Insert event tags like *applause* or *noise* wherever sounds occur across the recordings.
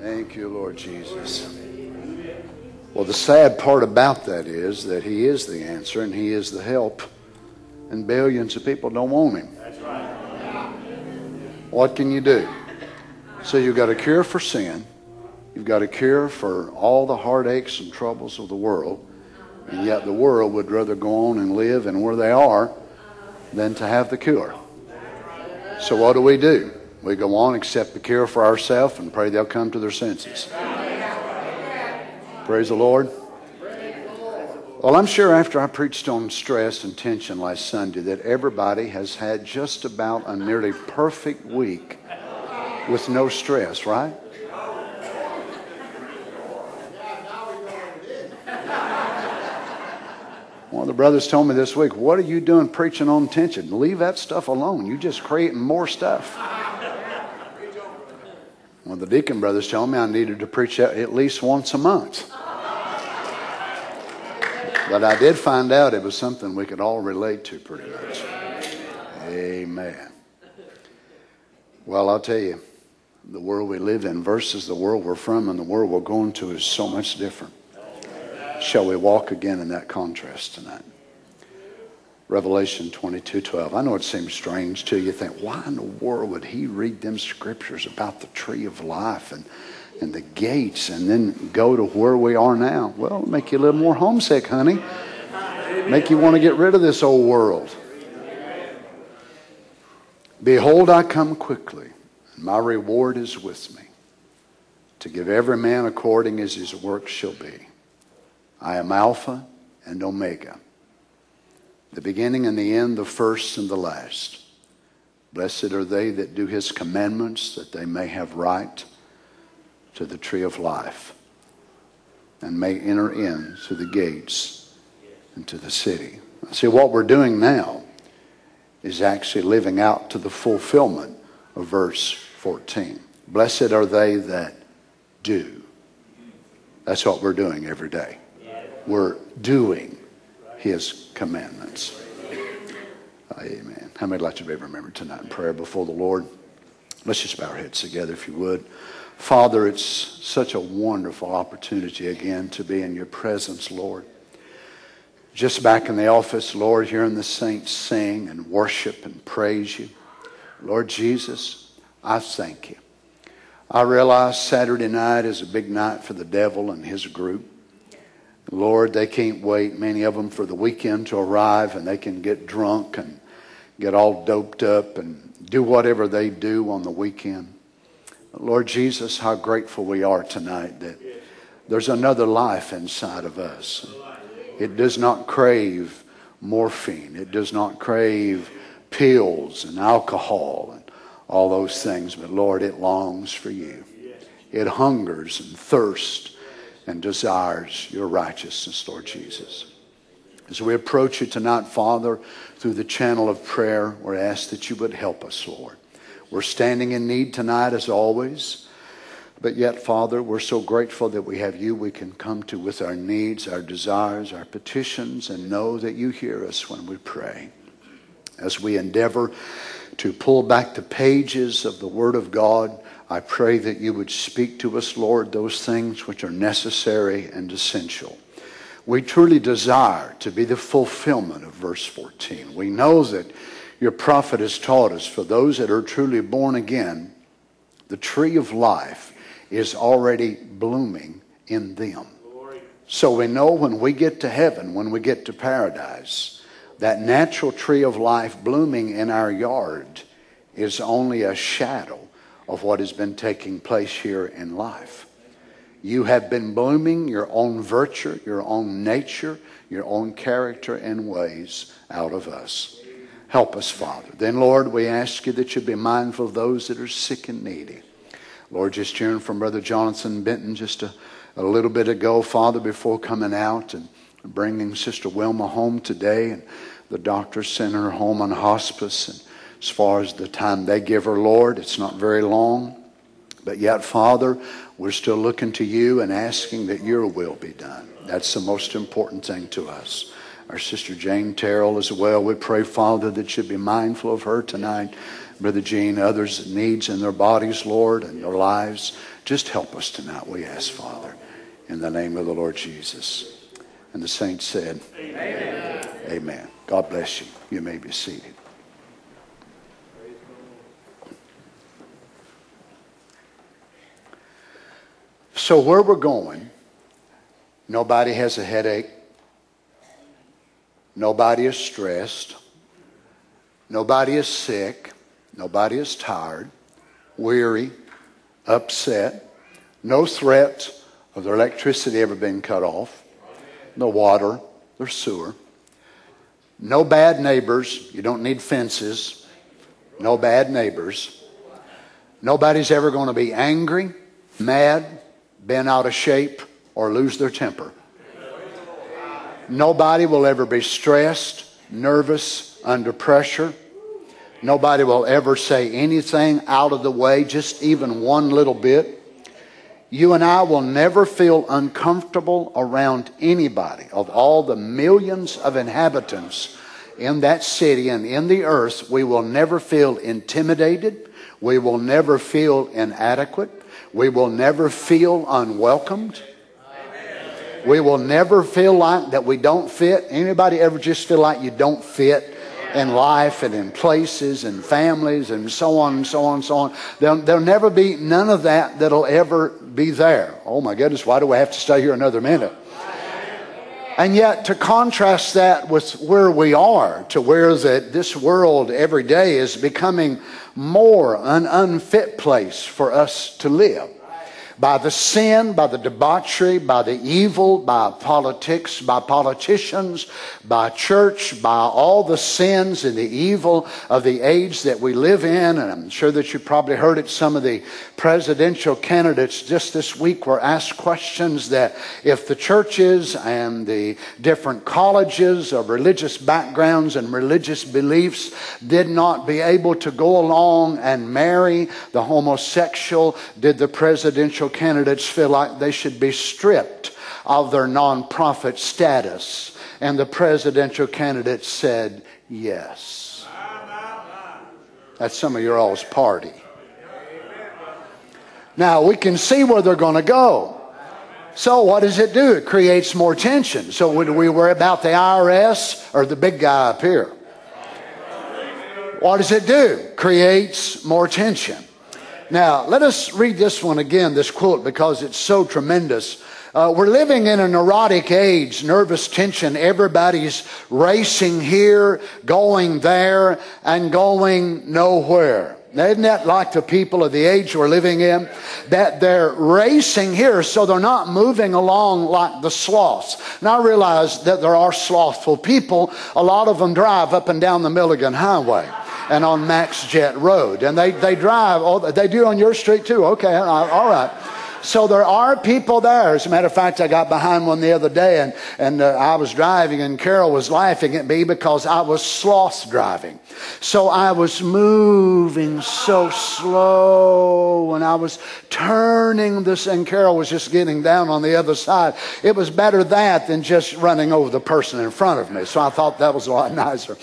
Thank you, Lord Jesus. Well, the sad part about that is that He is the answer and He is the help, and billions of people don't want Him. That's right. What can you do? So you've got a cure for sin, you've got a cure for all the heartaches and troubles of the world, and yet the world would rather go on and live and where they are than to have the cure. So what do we do? We go on, accept the cure for ourselves, and pray they'll come to their senses. Praise the Lord. Well, I'm sure after I preached on stress and tension last Sunday that everybody has had just about a nearly perfect week with no stress, right? One of the brothers told me this week, What are you doing preaching on tension? Leave that stuff alone. You're just creating more stuff. One of the deacon brothers told me I needed to preach at least once a month. But I did find out it was something we could all relate to pretty much. Amen. Well, I'll tell you, the world we live in versus the world we're from and the world we're going to is so much different. Shall we walk again in that contrast tonight? Revelation 22 12. I know it seems strange to you. You think, why in the world would he read them scriptures about the tree of life and, and the gates and then go to where we are now? Well, make you a little more homesick, honey. Make you want to get rid of this old world. Behold, I come quickly, and my reward is with me, to give every man according as his work shall be. I am Alpha and Omega the beginning and the end, the first and the last. Blessed are they that do his commandments, that they may have right to the tree of life and may enter in through the gates into the city. See, what we're doing now is actually living out to the fulfillment of verse 14. Blessed are they that do. That's what we're doing every day. We're doing his commandments. Amen. How many like to be remembered tonight in prayer before the Lord? Let's just bow our heads together, if you would. Father, it's such a wonderful opportunity again to be in your presence, Lord. Just back in the office, Lord, hearing the saints sing and worship and praise you. Lord Jesus, I thank you. I realize Saturday night is a big night for the devil and his group. Lord, they can't wait, many of them, for the weekend to arrive and they can get drunk and get all doped up and do whatever they do on the weekend. Lord Jesus, how grateful we are tonight that there's another life inside of us. It does not crave morphine, it does not crave pills and alcohol and all those things, but Lord, it longs for you. It hungers and thirsts and desires your righteousness, Lord Jesus. As we approach you tonight, Father, through the channel of prayer, we ask that you would help us, Lord. We're standing in need tonight, as always. But yet, Father, we're so grateful that we have you we can come to with our needs, our desires, our petitions, and know that you hear us when we pray. As we endeavor to pull back the pages of the Word of God, I pray that you would speak to us, Lord, those things which are necessary and essential. We truly desire to be the fulfillment of verse 14. We know that your prophet has taught us for those that are truly born again, the tree of life is already blooming in them. So we know when we get to heaven, when we get to paradise, that natural tree of life blooming in our yard is only a shadow of what has been taking place here in life. You have been blooming your own virtue, your own nature, your own character and ways out of us. Help us, Father. Then, Lord, we ask you that you be mindful of those that are sick and needy. Lord, just hearing from Brother Jonathan Benton just a, a little bit ago, Father, before coming out and bringing Sister Wilma home today, and the doctor sent her home on hospice. And as far as the time they give her, Lord. It's not very long. But yet, Father, we're still looking to you and asking that your will be done. That's the most important thing to us. our sister Jane Terrell as well. We pray, Father, that you'd be mindful of her tonight. Brother Gene, others' needs in their bodies, Lord, and their lives. Just help us tonight, we ask, Father, in the name of the Lord Jesus. And the saints said, Amen. Amen. God bless you. You may be seated. So, where we're going, nobody has a headache, nobody is stressed, nobody is sick, nobody is tired, weary, upset, no threat of their electricity ever being cut off, no water, their sewer, no bad neighbors. You don't need fences, no bad neighbors. Nobody's ever going to be angry, mad, bent out of shape, or lose their temper. Nobody will ever be stressed, nervous, under pressure. Nobody will ever say anything out of the way, just even one little bit. You and I will never feel uncomfortable around anybody of all the millions of inhabitants in that city and in the earth. We will never feel intimidated. We will never feel inadequate. We will never feel unwelcomed. We will never feel like that we don't fit. Anybody ever just feel like you don't fit? in life and in places and families and so on and so on and so on. There'll, there'll never be none of that that'll ever be there. Oh my goodness, why do I have to stay here another minute? And yet, to contrast that with where we are, to where that this world every day is becoming more an unfit place for us to live by the sin, by the debauchery, by the evil, by politics, by politicians, by church, by all the sins and the evil of the age that we live in. And I'm sure that you probably heard it. Some of the presidential candidates just this week were asked questions that if the churches and the different colleges of religious backgrounds and religious beliefs did not be able to go along and marry the homosexual, did the presidential candidates feel like they should be stripped of their nonprofit status. And the presidential candidate said yes. That's some of your all's party. Now, we can see where they're going to go. So, what does it do? It creates more tension. So, would we worry about the IRS or the big guy up here? What does it do? Creates more tension. Now, let us read this one again, this quote, because it's so tremendous. Uh, we're living in a neurotic age, nervous tension. Everybody's racing here, going there, and going nowhere. Now, isn't that like the people of the age we're living in? That they're racing here, so they're not moving along like the sloths. Now, I realize that there are slothful people. A lot of them drive up and down the Milligan Highway and on Max Jet Road. And they, they drive, oh, they do on your street too. Okay, all right. So there are people there. As a matter of fact, I got behind one the other day and, and uh, I was driving and Carol was laughing at me because I was sloth driving. So I was moving so slow and I was turning this and Carol was just getting down on the other side. It was better that than just running over the person in front of me. So I thought that was a lot nicer.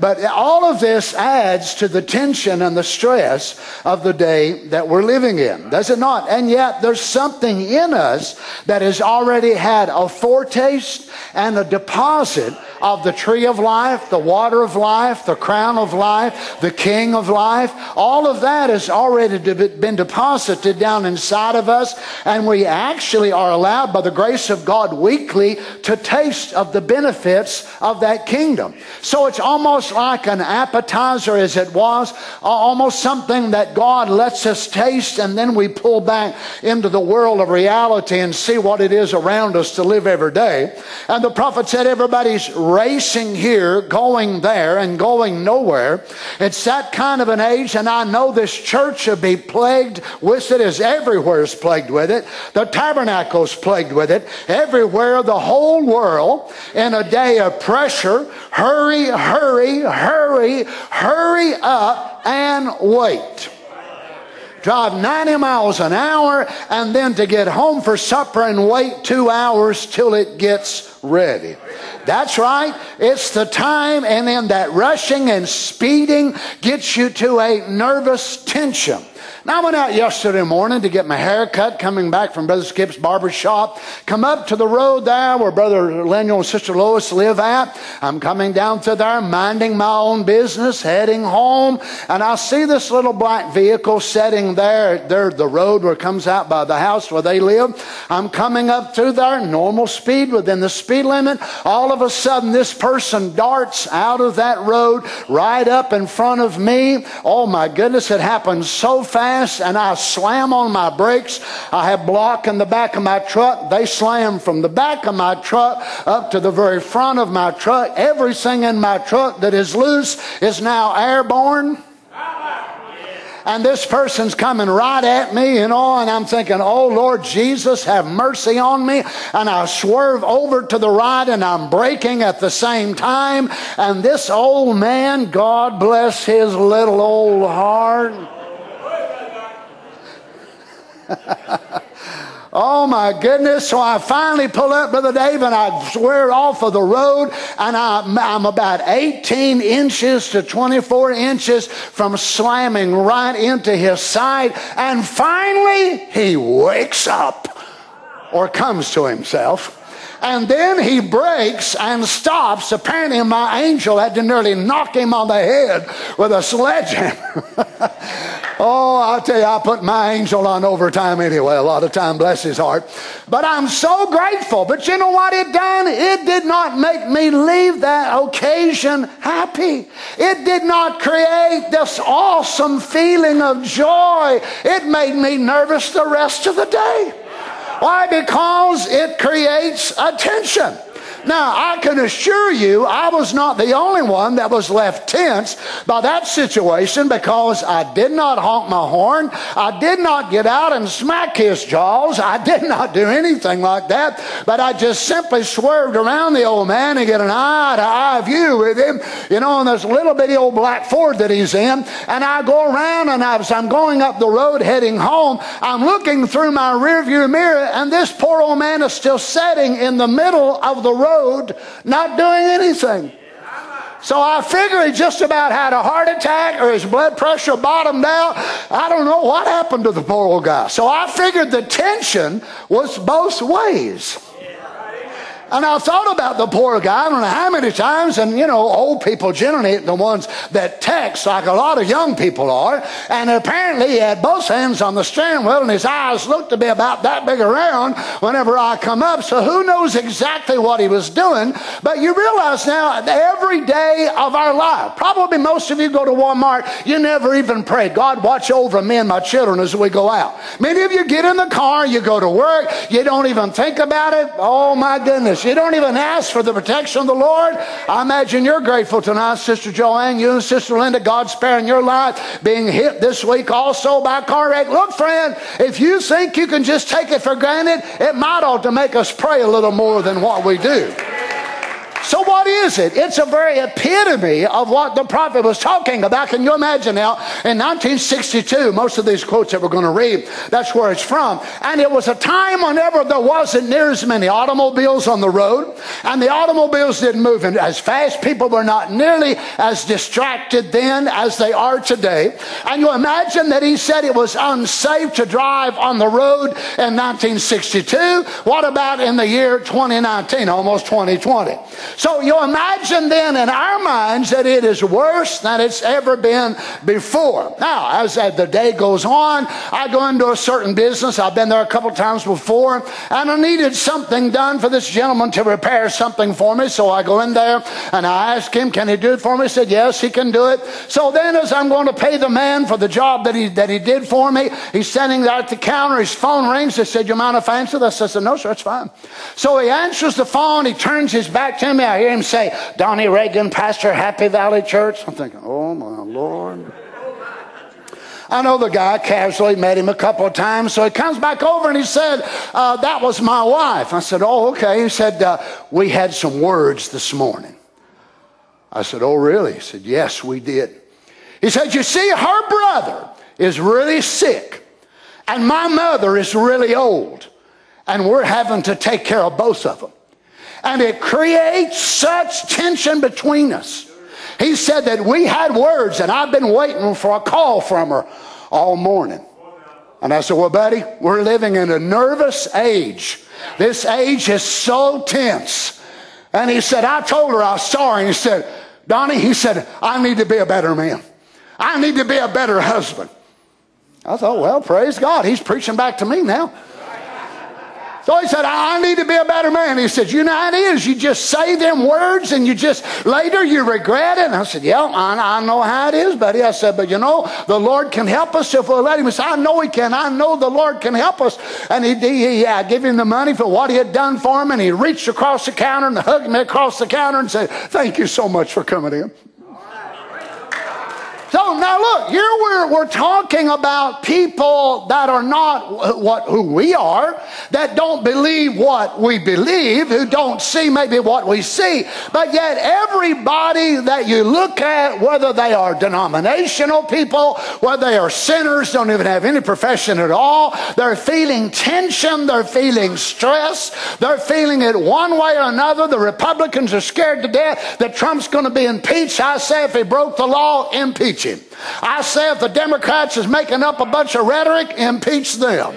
But all of this adds to the tension and the stress of the day that we're living in, does it not? And yet there's something in us that has already had a foretaste and a deposit of the tree of life, the water of life, the crown of life, the king of life. All of that has already been deposited down inside of us, and we actually are allowed by the grace of God weekly to taste of the benefits of that kingdom. So it's almost like an appetizer as it was, uh, almost something that God lets us taste, and then we pull back into the world of reality and see what it is around us to live every day. And the prophet said, Everybody's racing here, going there, and going nowhere. It's that kind of an age, and I know this church will be plagued with it as everywhere is plagued with it. The tabernacle's plagued with it. Everywhere, the whole world, in a day of pressure, hurry, hurry, hurry, hurry up and wait. drive 90 miles an hour, and then to get home for supper and wait two hours till it gets ready. That's right. It's the time, and then that rushing and speeding gets you to a nervous tension. I went out yesterday morning to get my hair cut, coming back from Brother Skip's barber shop. Come up to the road there where Brother Lemuel and Sister Lois live at. I'm coming down through there, minding my own business, heading home, and I see this little black vehicle sitting there. There, the road where it comes out by the house where they live. I'm coming up through there, normal speed within the speed limit. All of a sudden, this person darts out of that road right up in front of me. Oh my goodness, it happened so fast and I slam on my brakes. I have block in the back of my truck. They slam from the back of my truck up to the very front of my truck. Everything in my truck that is loose is now airborne and this person's coming right at me, you know, and I'm thinking, oh Lord Jesus, have mercy on me. And I swerve over to the right and I'm braking at the same time. And this old man, God bless his little old heart. *laughs* oh my goodness. So I finally pull up, Brother Dave, and I swear off of the road, and I, I'm about 18 inches to 24 inches from slamming right into his side. And finally, he wakes up or comes to himself. And then he brakes and stops. Apparently, my angel had to nearly knock him on the head with a sledgehammer. *laughs* oh, I'll tell you, I put my angel on overtime anyway, a lot of time, bless his heart. But I'm so grateful. But you know what it done? It did not make me leave that occasion happy. It did not create this awesome feeling of joy. It made me nervous the rest of the day. Why? Because it creates attention. Now, I can assure you, I was not the only one that was left tense by that situation because I did not honk my horn. I did not get out and smack his jaws. I did not do anything like that. But I just simply swerved around the old man and get an eye to eye view with him, you know, in this little bitty old black Ford that he's in. And I go around and as I'm going up the road heading home, I'm looking through my rearview mirror and this poor old man is still sitting in the middle of the road road not doing anything. So I figure he just about had a heart attack or his blood pressure bottomed out. I don't know what happened to the poor old guy. So I figured the tension was both ways. And I've thought about the poor guy, I don't know how many times, and you know, old people generally the ones that text like a lot of young people are. And apparently he had both hands on the steering wheel and his eyes looked to be about that big around whenever I come up. So who knows exactly what he was doing? But you realize now every day of our life, probably most of you go to Walmart, you never even pray, God watch over me and my children as we go out. Many of you get in the car, you go to work, you don't even think about it. Oh my goodness. You don't even ask for the protection of the Lord. I imagine you're grateful tonight, Sister Joanne, you and Sister Linda, God sparing your life, being hit this week also by a car wreck. Look, friend, if you think you can just take it for granted, it might ought to make us pray a little more than what we do. So, what is it? It's a very epitome of what the prophet was talking about. Can you imagine now? In 1962, most of these quotes that we're going to read, that's where it's from. And it was a time whenever there wasn't near as many automobiles on the road, and the automobiles didn't move as fast. People were not nearly as distracted then as they are today. And you imagine that he said it was unsafe to drive on the road in 1962. What about in the year 2019, almost 2020? So you imagine then in our minds that it is worse than it's ever been before. Now, as the day goes on, I go into a certain business. I've been there a couple times before, and I needed something done for this gentleman to repair something for me. So I go in there and I ask him, Can he do it for me? He said, Yes, he can do it. So then, as I'm going to pay the man for the job that he, that he did for me, he's standing there at the counter. His phone rings. He said, You mind if I answer this? I said, No, sir, it's fine. So he answers the phone. He turns his back to me. I hear him say, Donnie Reagan, pastor, Happy Valley Church. I'm thinking, oh my Lord. I know the guy casually met him a couple of times, so he comes back over and he said, uh, That was my wife. I said, Oh, okay. He said, uh, We had some words this morning. I said, Oh, really? He said, Yes, we did. He said, You see, her brother is really sick, and my mother is really old, and we're having to take care of both of them. And it creates such tension between us. He said that we had words, and I've been waiting for a call from her all morning. And I said, Well, buddy, we're living in a nervous age. This age is so tense. And he said, I told her I was sorry. And he said, Donnie, he said, I need to be a better man. I need to be a better husband. I thought, well, praise God. He's preaching back to me now. So he said, I need to be a better man. He said, You know how it is. You just say them words and you just later you regret it. And I said, Yeah, I, I know how it is, buddy. I said, But you know, the Lord can help us if we'll let him. He said, I know he can. I know the Lord can help us. And he, he yeah, give him the money for what he had done for him. And he reached across the counter and hugged me across the counter and said, Thank you so much for coming in. So now look, here we're, we're talking about people that are not what who we are, that don't believe what we believe, who don't see maybe what we see. But yet everybody that you look at, whether they are denominational people, whether they are sinners, don't even have any profession at all, they're feeling tension, they're feeling stress, they're feeling it one way or another. The Republicans are scared to death that Trump's going to be impeached. I say if he broke the law, impeach him. I say if the Democrats is making up a bunch of rhetoric, impeach them.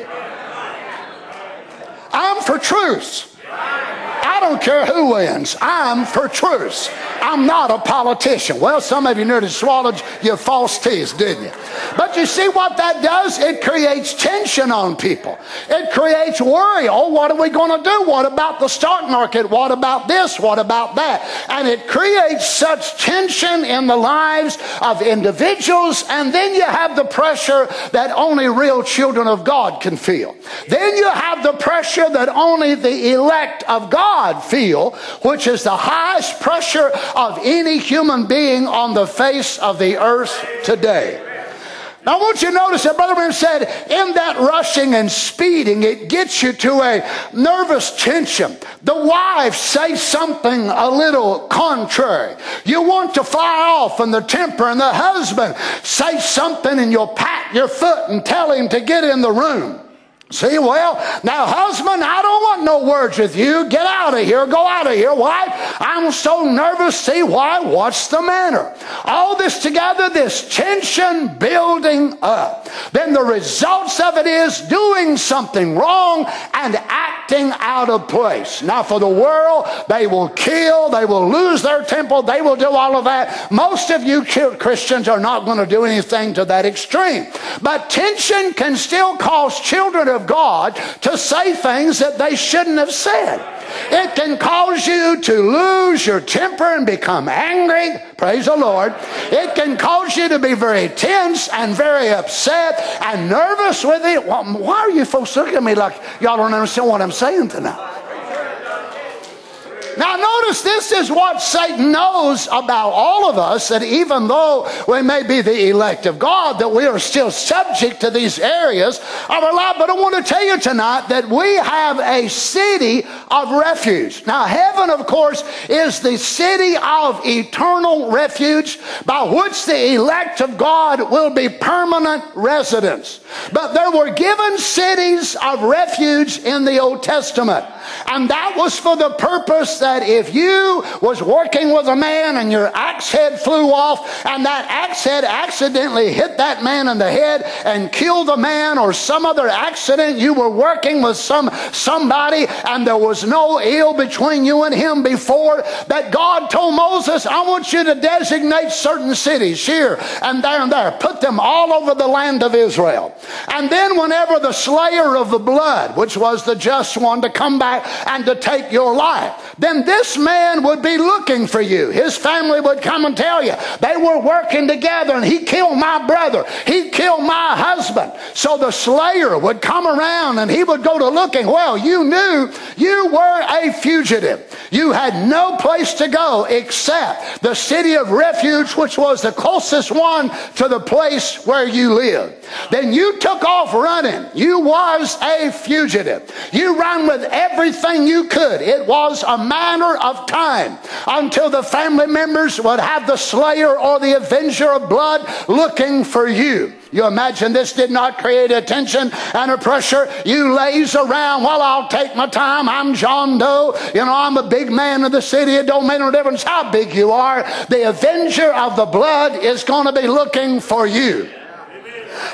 I'm for truth. Don't care who wins. I'm for truth. I'm not a politician. Well, some of you nearly swallowed your false teeth, didn't you? But you see what that does? It creates tension on people. It creates worry. Oh, what are we going to do? What about the stock market? What about this? What about that? And it creates such tension in the lives of individuals. And then you have the pressure that only real children of God can feel. Then you have the pressure that only the elect of God feel, which is the highest pressure of any human being on the face of the earth today. Now, I want you to notice that Brother Branham said, in that rushing and speeding, it gets you to a nervous tension. The wife says something a little contrary. You want to fire off, and the temper, and the husband say something, and you'll pat your foot and tell him to get in the room. See, well, now, husband, I don't want no words with you. Get out of here. Go out of here. Why? I'm so nervous. See, why? What's the matter? All this together, this tension building up. Then the results of it is doing something wrong and acting out of place. Now, for the world, they will kill, they will lose their temple, they will do all of that. Most of you Christians are not going to do anything to that extreme. But tension can still cause children of God to say things that they shouldn't have said. It can cause you to lose your temper and become angry. Praise the Lord. It can cause you to be very tense and very upset and nervous with it. Why are you folks looking at me like y'all don't understand what I'm saying tonight? Now, notice this is what Satan knows about all of us that even though we may be the elect of God, that we are still subject to these areas of our life. But I want to tell you tonight that we have a city of refuge. Now, heaven, of course, is the city of eternal refuge by which the elect of God will be permanent residents. But there were given cities of refuge in the Old Testament. And that was for the purpose that if you was working with a man and your axe head flew off and that axe head accidentally hit that man in the head and killed the man or some other accident, you were working with some somebody and there was no ill between you and him before that God told Moses, I want you to designate certain cities here and there and there. Put them all over the land of Israel. And then whenever the slayer of the blood, which was the just one to come back and to take your life, then this man would be looking for you. His family would come and tell you they were working together and he killed my brother. He killed my husband. So the slayer would come around and he would go to looking. Well, you knew you were a fugitive. You had no place to go except the city of refuge, which was the closest one to the place where you lived. Then you took off running. You was a fugitive. You ran with everything you could. It was a matter of time until the family members would have the slayer or the avenger of blood looking for you. You imagine this did not create a tension and a pressure. You lays around, well, I'll take my time. I'm John Doe. You know, I'm a big man of the city. It don't make no difference how big you are. The avenger of the blood is going to be looking for you.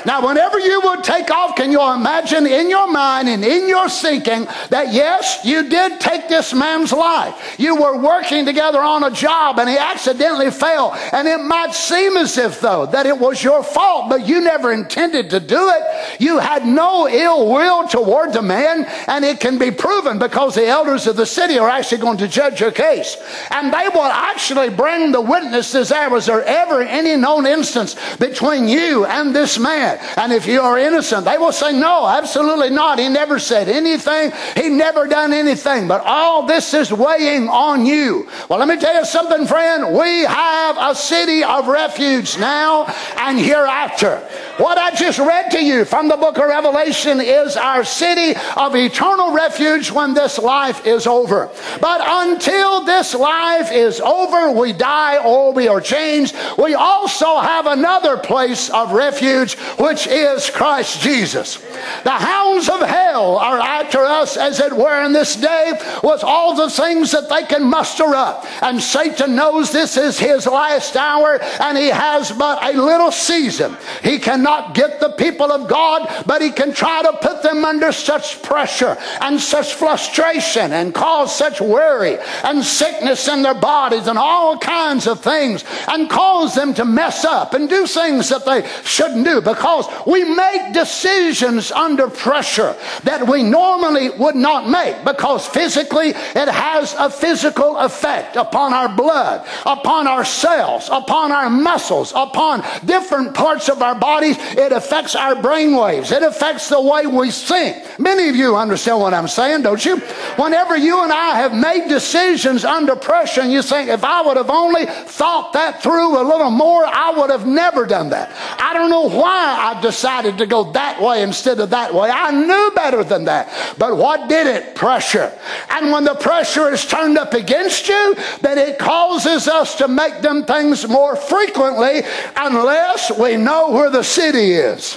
Now, whenever you would take off, can you imagine in your mind and in your thinking that yes, you did take this man's life? You were working together on a job and he accidentally fell. And it might seem as if, though, that it was your fault, but you never intended to do it. You had no ill will toward the man, and it can be proven because the elders of the city are actually going to judge your case. And they will actually bring the witnesses there. Was there ever any known instance between you and this man? Man. And if you are innocent, they will say, No, absolutely not. He never said anything. He never done anything. But all this is weighing on you. Well, let me tell you something, friend. We have a city of refuge now and hereafter. What I just read to you from the book of Revelation is our city of eternal refuge when this life is over. But until this life is over, we die or we are changed. We also have another place of refuge which is Christ Jesus. The hounds of hell are us, as it were, in this day with all the things that they can muster up. And Satan knows this is his last hour, and he has but a little season. He cannot get the people of God, but he can try to put them under such pressure and such frustration and cause such worry and sickness in their bodies and all kinds of things and cause them to mess up and do things that they shouldn't do because we make decisions under pressure that we normally would not make because physically it has a physical effect upon our blood, upon our cells, upon our muscles, upon different parts of our bodies. It affects our brain waves. It affects the way we think. Many of you understand what I'm saying, don't you? Whenever you and I have made decisions under pressure and you think, if I would have only thought that through a little more, I would have never done that. I don't know why I decided to go that way instead of that way. I knew better than that. But what did it? Pressure. And when the pressure is turned up against you, then it causes us to make them things more frequently unless we know where the city is.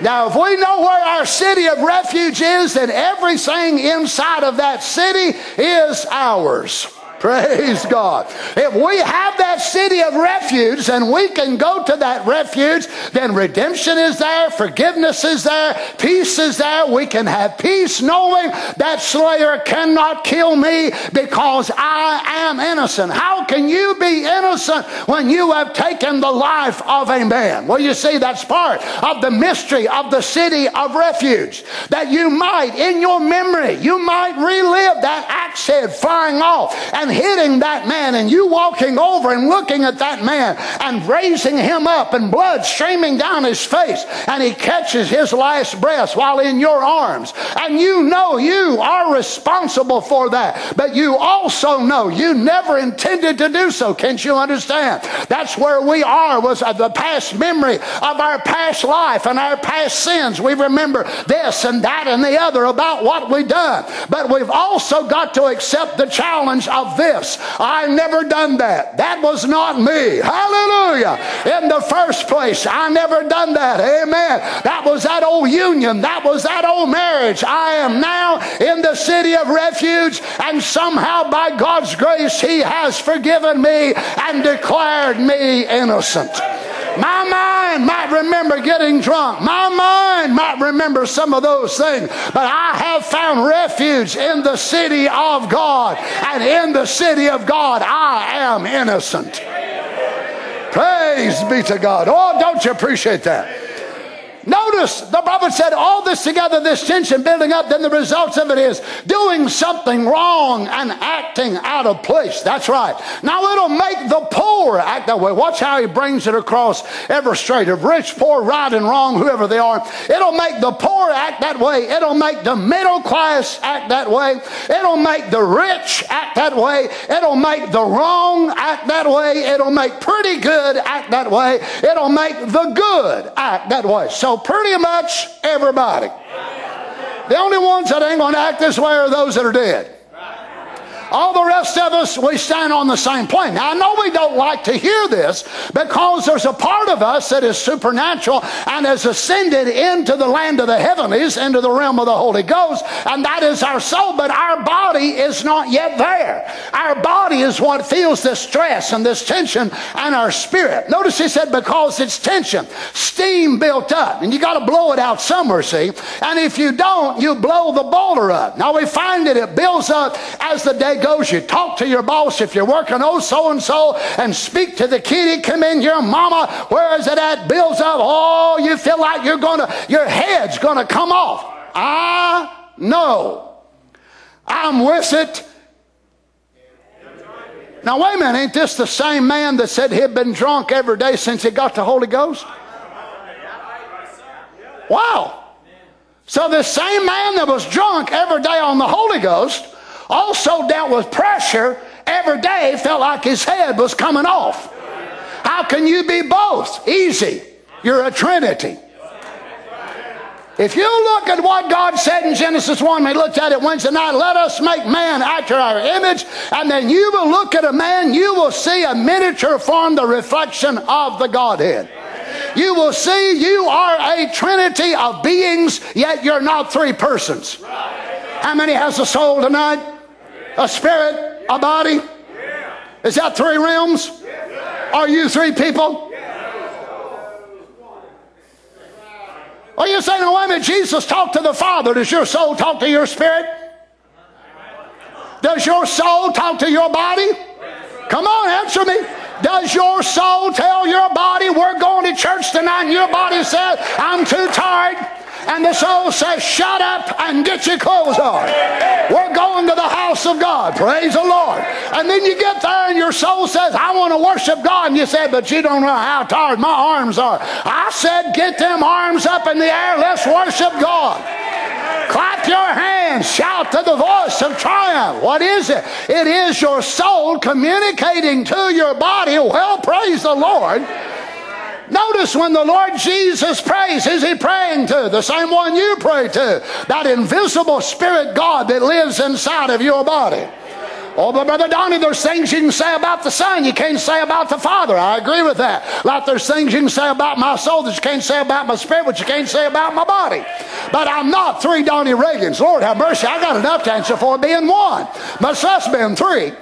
Now, if we know where our city of refuge is, then everything inside of that city is ours. Praise God. If we have that city of refuge and we can go to that refuge, then redemption is there, forgiveness is there, peace is there. We can have peace knowing that Slayer cannot kill me because I am innocent. How can you be innocent when you have taken the life of a man? Well, you see, that's part of the mystery of the city of refuge. That you might, in your memory, you might relive that axe head flying off and hitting that man and you walking over and looking at that man and raising him up and blood streaming down his face and he catches his last breath while in your arms. And you know you are responsible for that but you also know you never intended to do so. Can't you understand? That's where we are was the past memory of our past life and our past sins. We remember this and that and the other about what we done. But we've also got to accept the challenge of this. I never done that. That was not me. Hallelujah. In the first place, I never done that. Amen. That was that old union. That was that old marriage. I am now in the city of refuge, and somehow by God's grace, He has forgiven me and declared me innocent. My mind might remember getting drunk. My mind might remember some of those things. But I have found refuge in the city of God. And in the city of God, I am innocent. Praise be to God. Oh, don't you appreciate that? Notice the prophet said all this together, this tension building up, then the results of it is doing something wrong and acting out of place. That's right. Now it'll make the poor act that way. Watch how he brings it across ever straight. Of rich, poor, right, and wrong, whoever they are, it'll make the poor act that way. It'll make the middle class act that way. It'll make the rich act that way. It'll make the wrong act that way. It'll make pretty good act that way. It'll make the good act that way. So pretty much everybody. The only ones that ain't going to act this way are those that are dead. All the rest of us, we stand on the same plane. Now, I know we don't like to hear this because there's a part of us that is supernatural and has ascended into the land of the heavenlies, into the realm of the Holy Ghost, and that is our soul, but our body is not yet there. Our body is what feels this stress and this tension and our spirit. Notice he said, because it's tension, steam built up, and you got to blow it out somewhere, see? And if you don't, you blow the boiler up. Now we find that it builds up as the day goes. You talk to your boss if you're working, oh, so and so, and speak to the kitty, come in here, mama, where is it at? Builds up. Oh, you feel like you're to, your head's to come off. I know. I'm with it. Now, wait a minute, ain't this the same man that said he'd been drunk every day since he got the Holy Ghost? Wow. So, this same man that was drunk every day on the Holy Ghost also dealt with pressure every day, felt like his head was coming off. How can you be both? Easy. You're a trinity. If you look at what God said in Genesis 1, we looked at it Wednesday night, let us make man after our image, and then you will look at a man, you will see a miniature form, the reflection of the Godhead. You will see you are a trinity of beings, yet you're not three persons. How many has a soul tonight? A spirit, a body? Is that three realms? Are you three people? Are you saying, oh, wait a minute, Jesus talked to the Father. Does your soul talk to your spirit? Does your soul talk to your body? Come on, answer me. Does your soul tell your body, we're going to church tonight, and your body says, I'm too tired? And the soul says, Shut up and get your clothes on. We're going to the house of God. Praise the Lord. And then you get there and your soul says, I want to worship God. And you say, But you don't know how tired my arms are. I said, Get them arms up in the air. Let's worship God. Clap your hands. Shout to the voice of triumph. What is it? It is your soul communicating to your body. Well, praise the Lord Notice when the Lord Jesus prays, is he praying to? The same one you pray to. That invisible spirit God that lives inside of your body. Oh, but Brother Donnie, there's things you can say about the Son you can't say about the Father. I agree with that. Like there's things you can say about my soul that you can't say about my spirit, but you can't say about my body. But I'm not three Donnie Reagans. Lord have mercy, I got enough to answer for being one. Much less being three.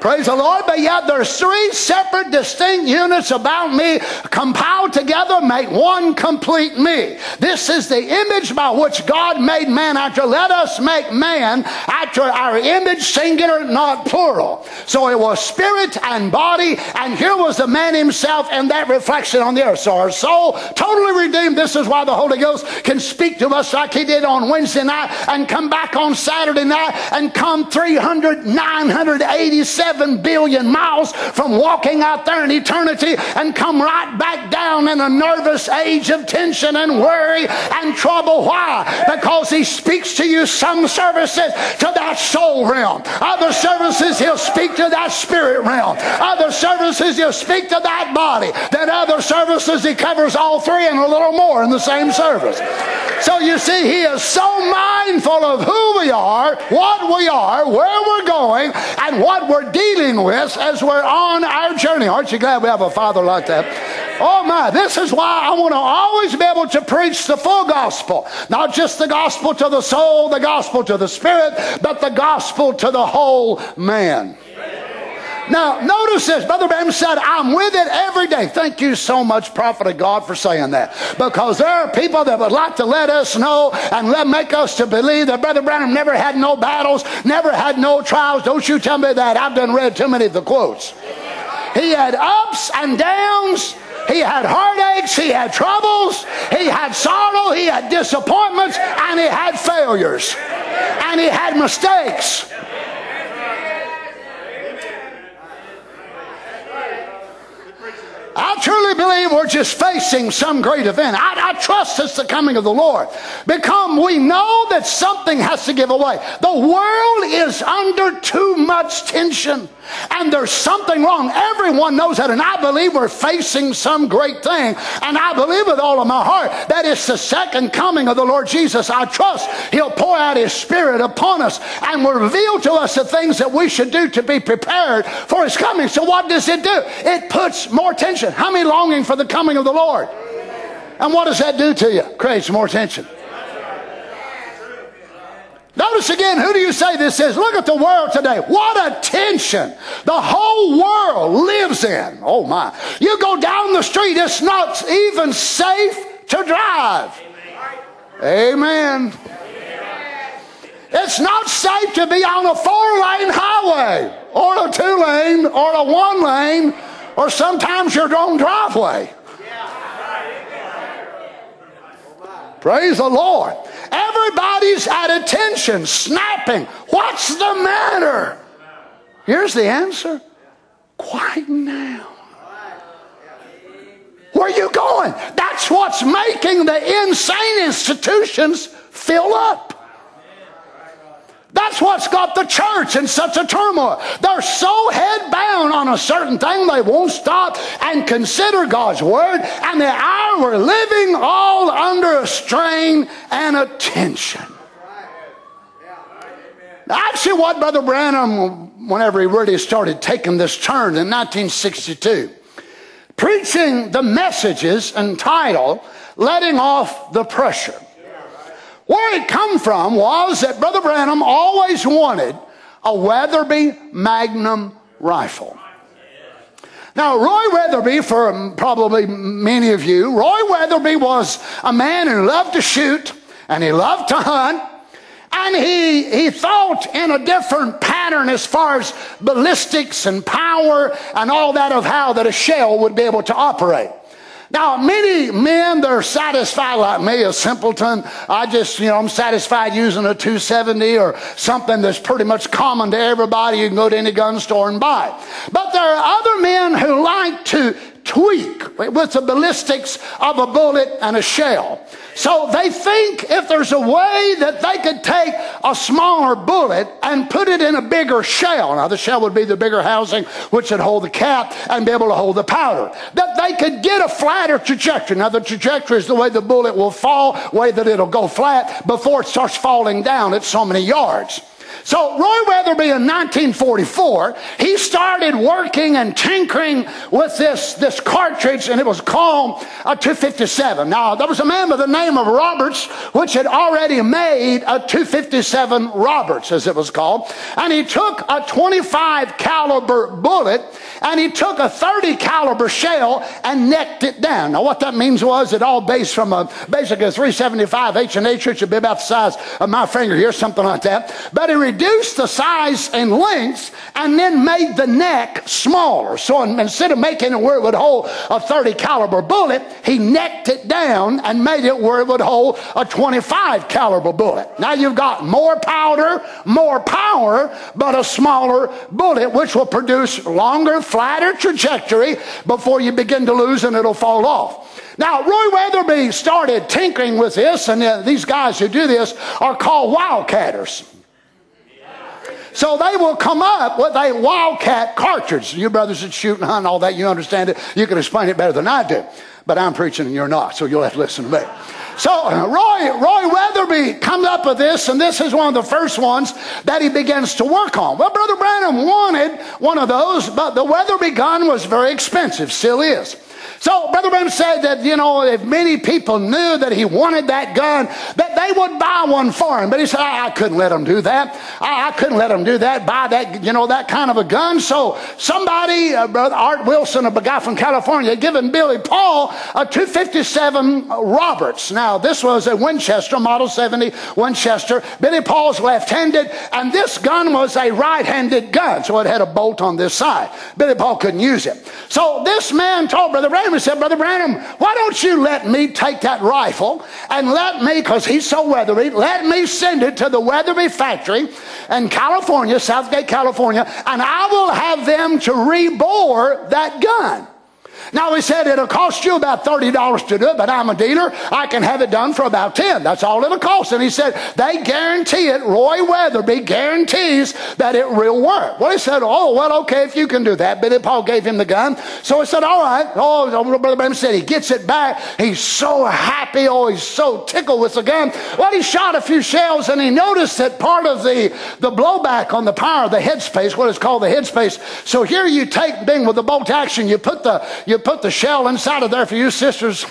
Praise the Lord. But yet there's three separate distinct units about me compiled together make one complete me. This is the image by which God made man after. Let us make man after our image, singular, not plural. So it was spirit and body, and here was the man himself and that reflection on the earth. So our soul totally redeemed. This is why the Holy Ghost can speak to us like he did on Wednesday night and come back on Saturday night and come 300, 987 7 billion miles from walking out there in eternity and come right back down in a nervous age of tension and worry and trouble. Why? Because he speaks to you some services to that soul realm. Other services he'll speak to that spirit realm. Other services he'll speak to that body. Then other services he covers all three and a little more in the same service. So you see, he is so mindful of who we are, what we are, where we're going, and what we're dealing with as we're on our journey. Aren't you glad we have a father like that? Oh my, this is why I want to always be able to preach the full gospel. Not just the gospel to the soul, the gospel to the spirit, but the gospel to the whole man. Now, notice this. Brother Branham said, I'm with it every day. Thank you so much, prophet of God, for saying that. Because there are people that would like to let us know and let, make us to believe that Brother Branham never had no battles, never had no trials. Don't you tell me that. I've done read too many of the quotes. He had ups and downs. He had heartaches, he had troubles, he had sorrow, he had disappointments, and he had failures. And he had mistakes. I truly believe we're just facing some great event. I, I trust it's the coming of the Lord. Because we know that something has to give away. The world is under too much tension. And there's something wrong. Everyone knows that. And I believe we're facing some great thing. And I believe with all of my heart that it's the second coming of the Lord Jesus. I trust He'll pour out His Spirit upon us and will reveal to us the things that we should do to be prepared for His coming. So what does it do? It puts more tension. How many longing for the coming of the Lord? And what does that do to you? Creates more tension. Notice again, who do you say this is? Look at the world today. What a tension the whole world lives in. Oh my. You go down the street, it's not even safe to drive. Amen. It's not safe to be on a four lane highway or a two lane or a one lane or sometimes your own driveway. Praise the Lord. Everybody's at attention, snapping. What's the matter? Here's the answer quiet now. Where you going? That's what's making the insane institutions fill up. That's what's got the church in such a turmoil. They're so head bound on a certain thing they won't stop and consider God's word. And the hour we're living all under a strain and a tension. Actually, what Brother Branham, whenever he really started taking this turn in 1962, preaching the messages entitled Letting Off the Pressure. Where it come from was that Brother Branham always wanted a Weatherby Magnum rifle. Now, Roy Weatherby, for probably many of you, Roy Weatherby was a man who loved to shoot and he loved to hunt. And he, he thought in a different pattern as far as ballistics and power and all that of how that a shell would be able to operate. Now, many men, they're satisfied like me, a simpleton. I just, you know, I'm satisfied using a 270 or something that's pretty much common to everybody. You can go to any gun store and buy. But there are other men who like to tweak with the ballistics of a bullet and a shell. So they think if there's a way that they could take a smaller bullet and put it in a bigger shell. Now the shell would be the bigger housing which would hold the cap and be able to hold the powder. That they could get a flatter trajectory. Now the trajectory is the way the bullet will fall, way that it'll go flat before it starts falling down at so many yards. So Roy Weatherby in 1944, he started working and tinkering with this, this cartridge and it was called a 257. Now there was a man by the name of Roberts which had already made a 257 Roberts as it was called. And he took a 25 caliber bullet and he took a 30 caliber shell and necked it down. Now what that means was it all based from a basically a 375 H and H, which would be about the size of my finger here, something like that. But reduced the size and length and then made the neck smaller. So instead of making it where it would hold a 30 caliber bullet, he necked it down and made it where it would hold a 25 caliber bullet. Now you've got more powder, more power, but a smaller bullet, which will produce longer, flatter trajectory before you begin to lose and it'll fall off. Now, Roy Weatherby started tinkering with this, and uh, these guys who do this are called wildcatters. So they will come up with a wildcat cartridge. You brothers that shoot and hunt and all that, you understand it. You can explain it better than I do. But I'm preaching and you're not, so you'll have to listen to me. So uh, Roy, Roy Weatherby comes up with this, and this is one of the first ones that he begins to work on. Well, Brother Branham wanted one of those, but the Weatherby gun was very expensive, still is. So Brother Branham said that, you know, if many people knew that he wanted that gun, that they would buy one for him. But he said, I, I couldn't let them do that. I, I, couldn't let them do that, buy that, you know, that kind of a gun. So somebody, uh, Brother Art Wilson, a guy from California, had given Billy Paul a 257 Roberts. Now, this was a Winchester, Model 70 Winchester. Billy Paul's left-handed, and this gun was a right-handed gun. So it had a bolt on this side. Billy Paul couldn't use it. So this man told Brother Branham, Branham said, Brother Branham, why don't you let me take that rifle and let me, because he's so weathery, let me send it to the Weatherby factory in California, South Gate, California, and I will have them to rebore that gun. Now he said it'll cost you about $30 to do it, but I'm a dealer. I can have it done for about 10. That's all it'll cost. And he said, they guarantee it. Roy Weatherby guarantees that it will work. Well, he said, oh, well, okay, if you can do that. Billy Paul gave him the gun. So he said, all right. Oh, Brother Branham said he gets it back. He's so happy. Oh, he's so tickled with the gun. Well, he shot a few shells and he noticed that part of the, the blowback on the power, the headspace, what is called the headspace. So here you take, being with the bolt action, you put the, you put the shell inside of there for you sisters.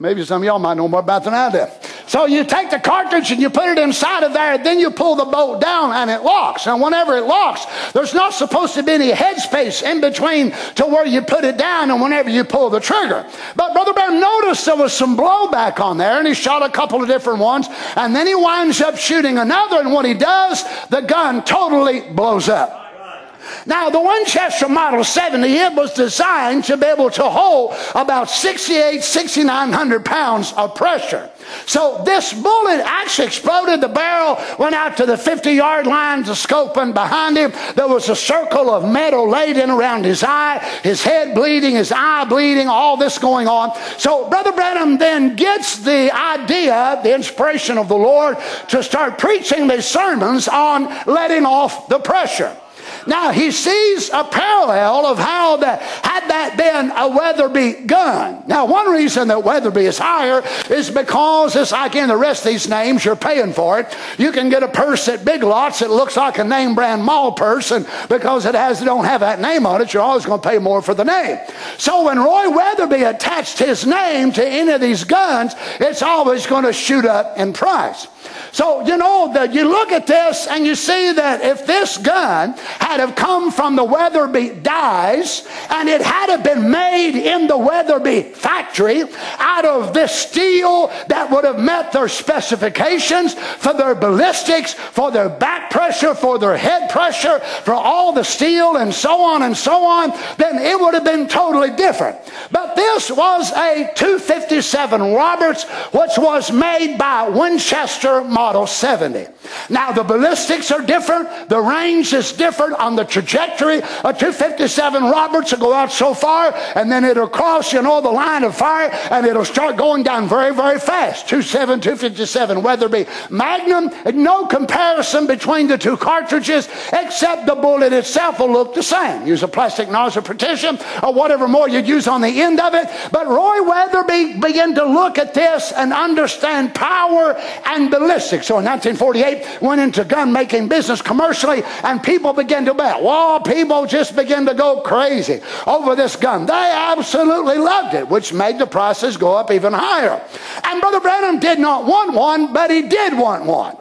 Maybe some of y'all might know more about than I do. So you take the cartridge and you put it inside of there, then you pull the bolt down and it locks. And whenever it locks, there's not supposed to be any headspace in between to where you put it down and whenever you pull the trigger. But Brother Bear noticed there was some blowback on there and he shot a couple of different ones and then he winds up shooting another and when he does, the gun totally blows up. Now, the Winchester Model 70, it was designed to be able to hold about 68, 6,900 pounds of pressure. So this bullet actually exploded. The barrel went out to the 50 yard line, the scoping behind him. There was a circle of metal laid in around his eye, his head bleeding, his eye bleeding, all this going on. So Brother Branham then gets the idea, the inspiration of the Lord to start preaching these sermons on letting off the pressure. Now he sees a parallel of how that had that been a Weatherby gun. Now one reason that Weatherby is higher is because it's like in the rest of these names, you're paying for it. You can get a purse at Big Lots that looks like a name brand mall purse, and because it has it don't have that name on it, you're always going to pay more for the name. So when Roy Weatherby attached his name to any of these guns, it's always going to shoot up in price. So, you know, that you look at this and you see that if this gun had have come from the Weatherby dies and it had have been made in the Weatherby factory out of this steel that would have met their specifications for their ballistics, for their back pressure, for their head pressure, for all the steel and so on and so on, then it would have been totally different. But this was a 257 Roberts, which was made by Winchester Model 70. Now, the ballistics are different, the range is different on the trajectory. A 257 Roberts will go out so far, and then it'll cross, you know, the line of fire, and it'll start going down very, very fast. 27, 257 Weatherby Magnum, no comparison between the two cartridges, except the bullet itself will look the same. Use a plastic nozzle partition or whatever more you'd use on the end of it. But Roy Weatherby began to look at this and understand power and ballistics. So in 1948, went into gun making business commercially, and people began to bet. Well, people just began to go crazy over this gun. They absolutely loved it, which made the prices go up even higher. And Brother Branham did not want one, but he did want one.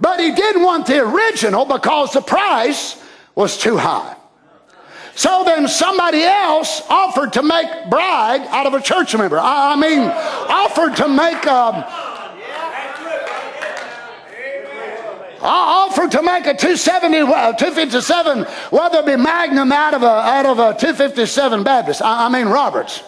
But he did want the original because the price was too high. So then somebody else offered to make bride out of a church member. I mean, offered to make um, offered to make a 270, uh, 257 Weatherby Magnum out of a, out of a 257 Baptist. I, I mean Roberts.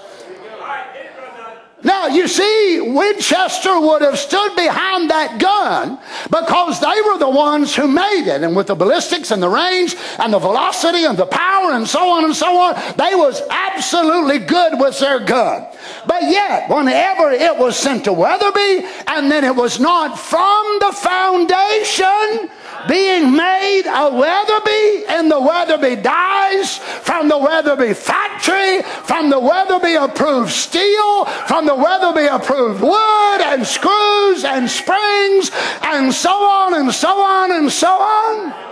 Now, you see, Winchester would have stood behind that gun because they were the ones who made it. And with the ballistics and the range and the velocity and the power and so on and so on, they was absolutely good with their gun. But yet, whenever it was sent to Weatherby and then it was not from the foundation, being made a Weatherby and the Weatherby dies from the Weatherby factory, from the Weatherby approved steel, from the Weatherby approved wood and screws and springs and so on and so on and so on.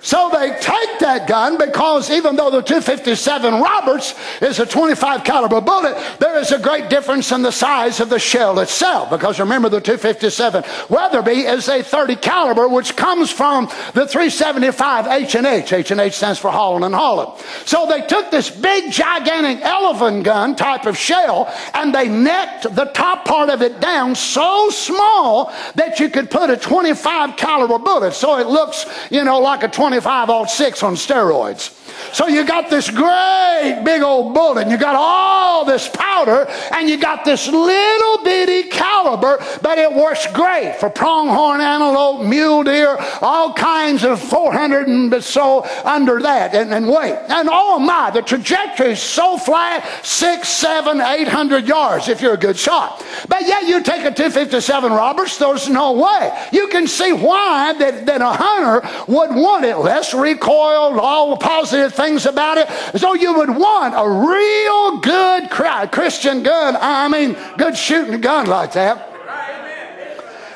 So they take that gun because even though the 257 Roberts is a 25 caliber bullet, there is a great difference in the size of the shell itself. Because remember, the 257 Weatherby is a 30 caliber, which comes from the 375 H and H. H and H stands for Holland and Holland. So they took this big, gigantic elephant gun type of shell, and they necked the top part of it down so small that you could put a 25 caliber bullet. So it looks, you know, like a 20 25 aught 6 on steroids. So you got this great big old bullet, and you got all this powder, and you got this little bitty caliber, but it works great for pronghorn antelope, mule deer, all kinds of 400 and so under that and, and weight. And oh my, the trajectory is so flat, six, seven, eight hundred yards if you're a good shot. But yet you take a 257 Roberts, there's no way. You can see why that, that a hunter would want it less recoil, all the positive things about it. So you would want a real good Christian gun. I mean, good shooting gun like that.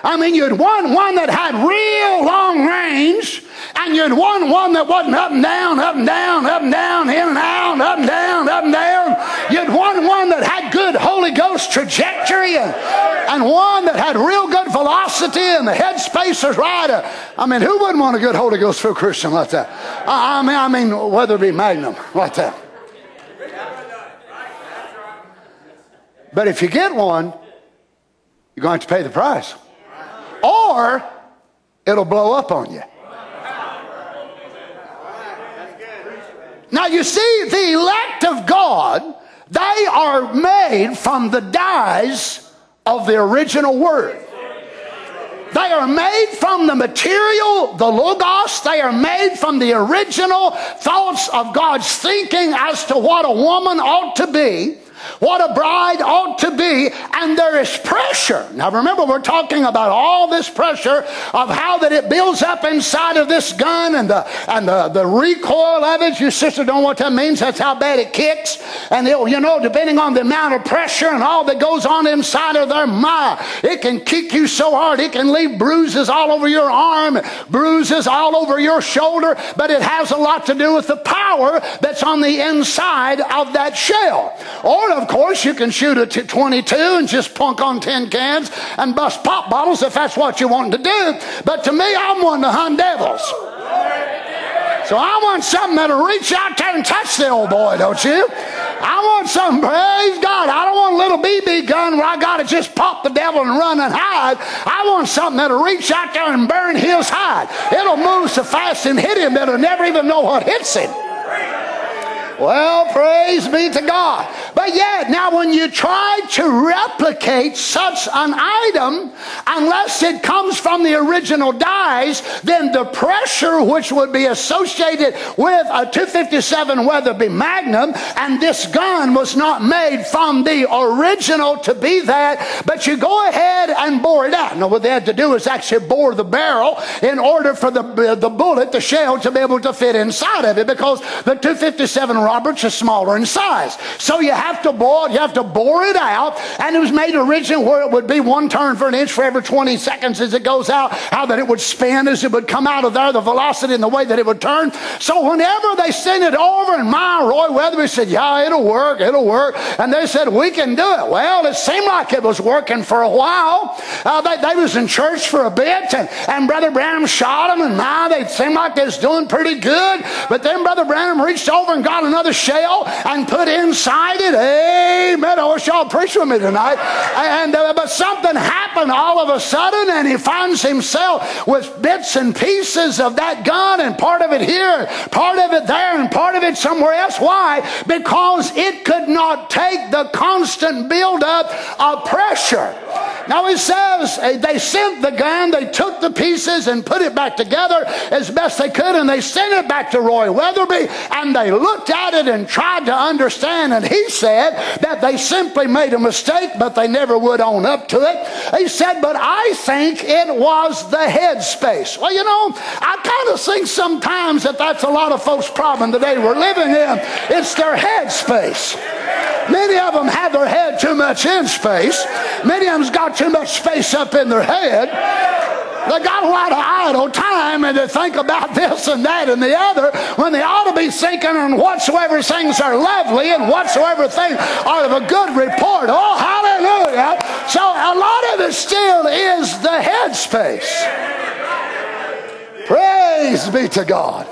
I mean, you'd want one that had real long range, and you'd want one that wasn't up and down, up and down, up and down, in and out, up and down, up and down. You'd want one that had good Holy Ghost trajectory, and, one that had real good velocity, and the head space was right. I mean, who wouldn't want a good Holy Ghost filled Christian like that? I mean, I mean, Weatherby Magnum like that. But if you get one, you're going to pay the price or it'll blow up on you. Now, you see, the elect of God, they are made from the dies of the original word. They are made from the material, the Logos. They are made from the original thoughts of God's thinking as to what a woman ought to be what a bride ought to be, and there is pressure. Now remember, we're talking about all this pressure of how that it builds up inside of this gun and the and the, the recoil of it. Your sister don't know what that means. That's how bad it kicks. And it, you know, depending on the amount of pressure and all that goes on inside of their mind, it can kick you so hard it can leave bruises all over your arm, bruises all over your shoulder, but it has a lot to do with the power that's on the inside of that shell. Or of course, you can shoot a 22 and just punk on tin cans and bust pop bottles if that's what you want to do. But to me, I'm one to hunt devils. So I want something that'll reach out there and touch the old boy, don't you? I want something, praise God. I don't want a little BB gun where I got to just pop the devil and run and hide. I want something that'll reach out there and burn his hide. It'll move so fast and hit him that he'll never even know what hits him. Well, praise be to God. But yet, now when you try to replicate such an item, unless it comes from the original dies, then the pressure which would be associated with a 257 Weatherby Magnum and this gun was not made from the original to be that, but you go ahead and bore it out. Now, what they had to do is actually bore the barrel in order for the, the bullet, the shell, to be able to fit inside of it because the 257 Roberts is smaller in size. So you have to bore you have to bore it out, and it was made originally where it would be one turn for an inch for every 20 seconds as it goes out, how that it would spin as it would come out of there, the velocity and the way that it would turn. So whenever they sent it over, and my Roy Weatherby said, Yeah, it'll work, it'll work. And they said, We can do it. Well, it seemed like it was working for a while. Uh, they, they was in church for a bit, and, and Brother Branham shot them, and now they seemed like they was doing pretty good. But then Brother Branham reached over and got another shell and put inside it. Amen. I wish y'all preach with me tonight. And uh, but something happened all of a sudden, and he finds himself with bits and pieces of that gun, and part of it here, part of it there, and part of it somewhere else. Why? Because it could not take the constant buildup of pressure. Now he says uh, they sent the gun, they took the pieces and put it back together as best they could, and they sent it back to Roy Weatherby, and they looked at and tried to understand, and he said that they simply made a mistake, but they never would own up to it. He said, but I think it was the headspace. Well, you know, I kind of think sometimes that that's a lot of folks' problem today we're living in. It's their headspace. Many of them have their head too much in space. Many of them's got too much space up in their head. They got a lot of idle time and they think about *laughs* this and that and the other when they ought to be thinking on whatsoever things are lovely and whatsoever things are of a good report. Oh, hallelujah. So a lot of it still is the headspace. Praise be to God.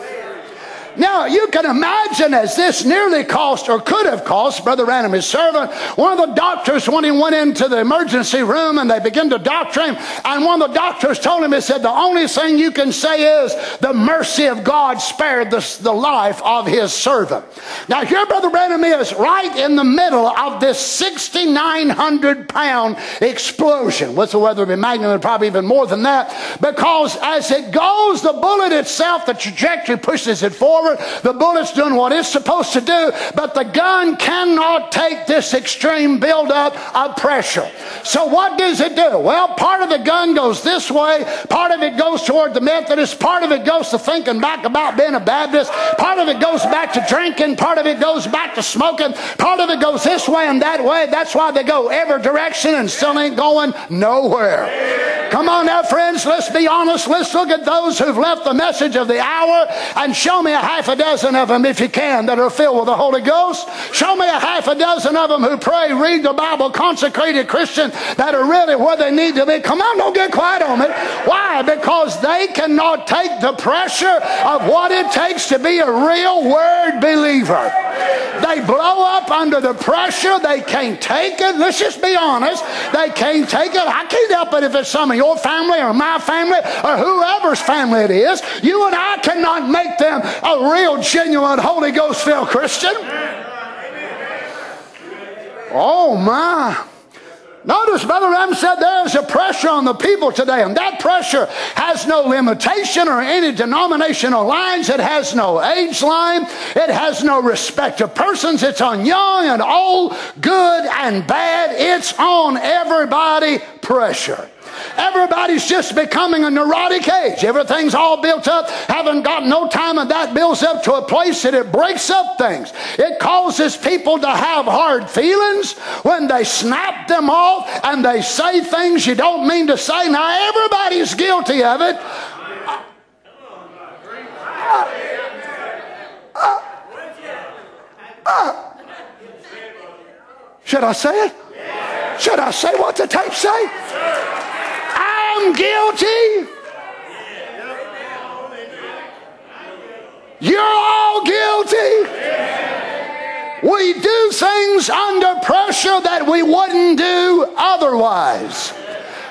Now, you can imagine as this nearly cost or could have cost Brother Branham, his servant, one of the doctors, when he went into the emergency room and they began to doctor him, and one of the doctors told him, he said, the only thing you can say is, the mercy of God spared the, the life of his servant. Now, here Brother Branham is right in the middle of this 6,900 pound explosion. What's the Weatherby magnitude? Probably even more than that. Because as it goes, the bullet itself, the trajectory pushes it forward forward. The bullet's doing what it's supposed to do, but the gun cannot take this extreme buildup of pressure. So what does it do? Well, part of the gun goes this way, part of it goes toward the Methodist, part of it goes to thinking back about being a Baptist, part of it goes back to drinking, part of it goes back to smoking, part of it goes this way and that way. That's why they go every direction and still ain't going nowhere. Come on now, friends, let's be honest. Let's look at those who've left the message of the hour and show me a half a dozen of them, if you can, that are filled with the Holy Ghost. Show me a half a dozen of them who pray, read the Bible, consecrated Christians that are really where they need to be. Come on, don't get quiet on me. Why? Because they cannot take the pressure of what it takes to be a real word believer. They blow up under the pressure. They can't take it. Let's just be honest. They can't take it. I can't help it if it's some of your family or my family or whoever's family it is. You and I cannot make them a real, genuine, Holy Ghost filled Christian. Oh, my. Notice Brother Ram said there's a pressure on the people today, and that pressure has no limitation or any denominational lines. It has no age line. It has no respect of persons. It's on young and old, good and bad. It's on everybody pressure. Everybody's just becoming a neurotic age. Everything's all built up. Haven't got no time, and that builds up to a place that it breaks up things. It causes people to have hard feelings when they snap them off and they say things you don't mean to say. Now, everybody's guilty of it. should I say it? Should I say what the tape say? I'm guilty. You're all guilty. We do things under pressure that we wouldn't do otherwise.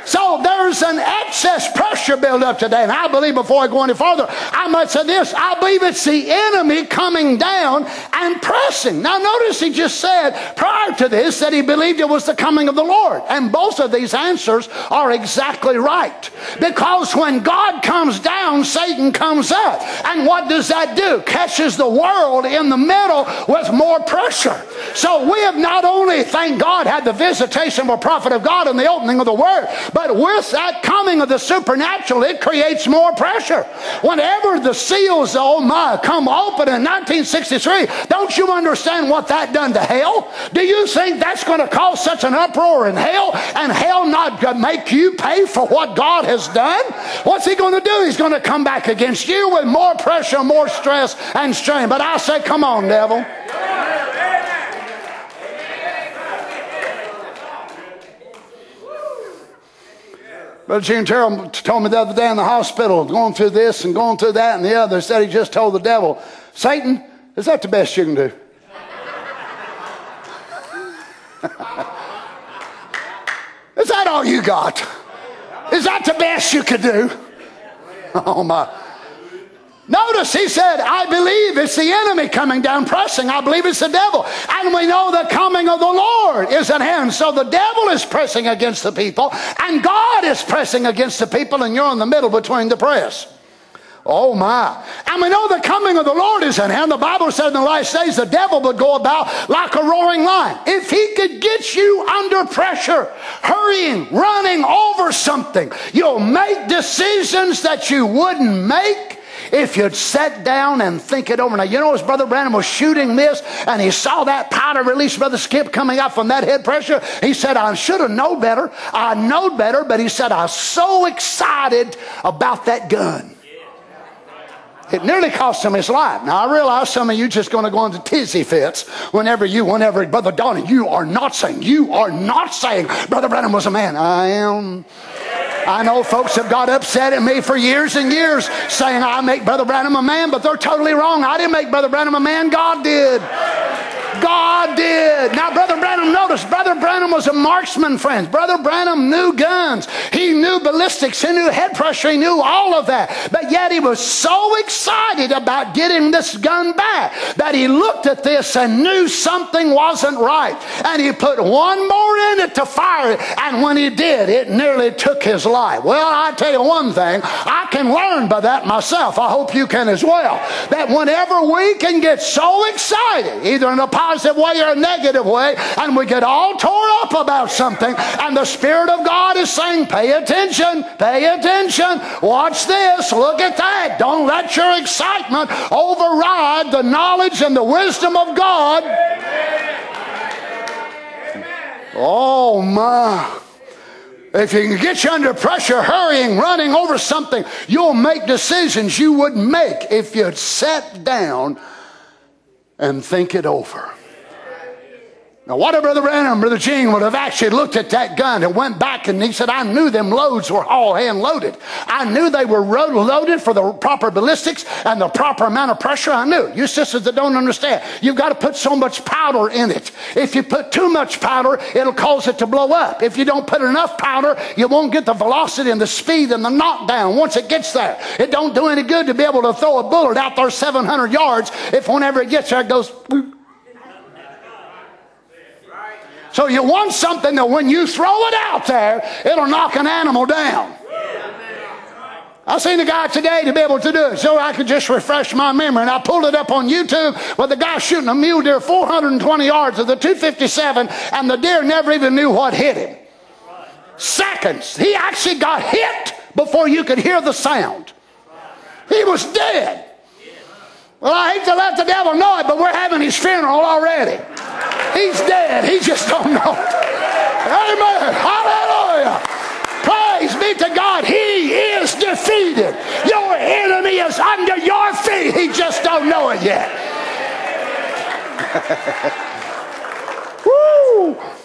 So there's an excess pressure built up today. And I believe before I go any further, I must say this. I believe it's the enemy coming down and pressing. Now notice he just said prior to this that he believed it was the coming of the Lord. And both of these answers are exactly right. Because when God comes down, Satan comes up. And what does that do? Catches the world in the middle with more pressure. So we have not only, thank God, had the visitation of a prophet of God and the opening of the word, but with that coming of the supernatural, it creates more pressure. Whenever the seals, oh my, come open in 1963, don't you understand what that done to hell? Do you think that's going to cause such an uproar in hell and hell not make you pay for what God has done? What's he going to do? He's going to come back against you with more pressure, more stress, and strain. But I say, come on, devil. Brother Gene Terrell told me the other day in the hospital, going through this and going through that and the other, said he just told the devil, Satan, is that the best you can do? *laughs* is that all you got? Is that the best you could do? *laughs* Oh my. Notice he said, I believe it's the enemy coming down pressing. I believe it's the devil. And we know the coming of the Lord is at hand. So the devil is pressing against the people, and God is pressing against the people, and you're in the middle between the press. Oh my. And we know the coming of the Lord is at hand. The Bible said in the last days the devil would go about like a roaring lion. If he could get you under pressure, hurrying, running over something, you'll make decisions that you wouldn't make if you'd sat down and think it over. Now, you know, as Brother Branham was shooting this and he saw that powder release, Brother Skip, coming up from that head pressure, he said, I should have known better. I know better, but he said, I was so excited about that gun. It nearly cost him his life. Now I realize some of you just going to go into tizzy fits whenever you, whenever Brother Donnie, you are not saying, you are not saying Brother Branham was a man. I am. I know folks have got upset at me for years and years saying I make Brother Branham a man, but they're totally wrong. I didn't make Brother Branham a man, God did. God did. Now, Brother Branham, notice, Brother Branham was a marksman, friends. Brother Branham knew guns. He knew ballistics. He knew head pressure. He knew all of that. But yet he was so excited about getting this gun back that he looked at this and knew something wasn't right. And he put one more in it to fire it. And when he did, it nearly took his life. Well, I tell you one thing, I can learn by that myself. I hope you can as well. That whenever we can get so excited, either in a positive way or a negative way, and we get all tore up about something, and the Spirit of God is saying, pay attention, pay attention, watch this, look at that. Don't let your excitement override the knowledge and the wisdom of God. Oh my. If you can get you under pressure, hurrying, running over something, you'll make decisions you wouldn't make if you'd sat down and think it over. Now, what if Brother Branham, Brother Gene would have actually looked at that gun and went back and he said, I knew them loads were all hand loaded. I knew they were loaded for the proper ballistics and the proper amount of pressure. I knew. You sisters that don't understand, you've got to put so much powder in it. If you put too much powder, it'll cause it to blow up. If you don't put enough powder, you won't get the velocity and the speed and the knockdown once it gets there. It don't do any good to be able to throw a bullet out there 700 yards if whenever it gets there, it goes. So you want something that when you throw it out there, it'll knock an animal down. I seen a guy today to be able to do it, so I could just refresh my memory. And I pulled it up on YouTube where the guy shooting a mule deer 420 yards of the 257, and the deer never even knew what hit him. Seconds. He actually got hit before you could hear the sound. He was dead. Well, I hate to let the devil know it, but we're having his funeral already. He's dead. He just don't know. Amen. Hallelujah. Praise be to God. He is defeated. Your enemy is under your feet. He just don't know it yet. *laughs* Woo!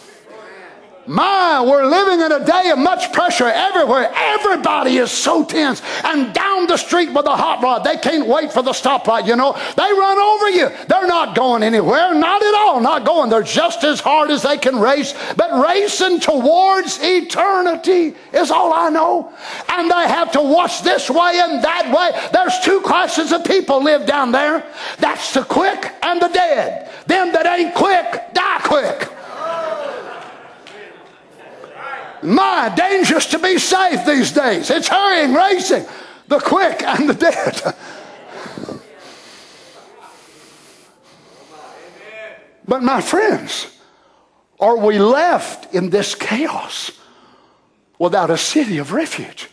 My, we're living in a day of much pressure everywhere. Everybody is so tense. And down the street with a hot rod, they can't wait for the stoplight, you know. They run over you. They're not going anywhere. Not at all. Not going. They're just as hard as they can race. But racing towards eternity is all I know. And they have to watch this way and that way. There's two classes of people live down there. That's the quick and the dead. Them that ain't quick, die quick. My, dangerous to be safe these days. It's hurrying, racing, the quick and the dead. But my friends, are we left in this chaos without a city of refuge?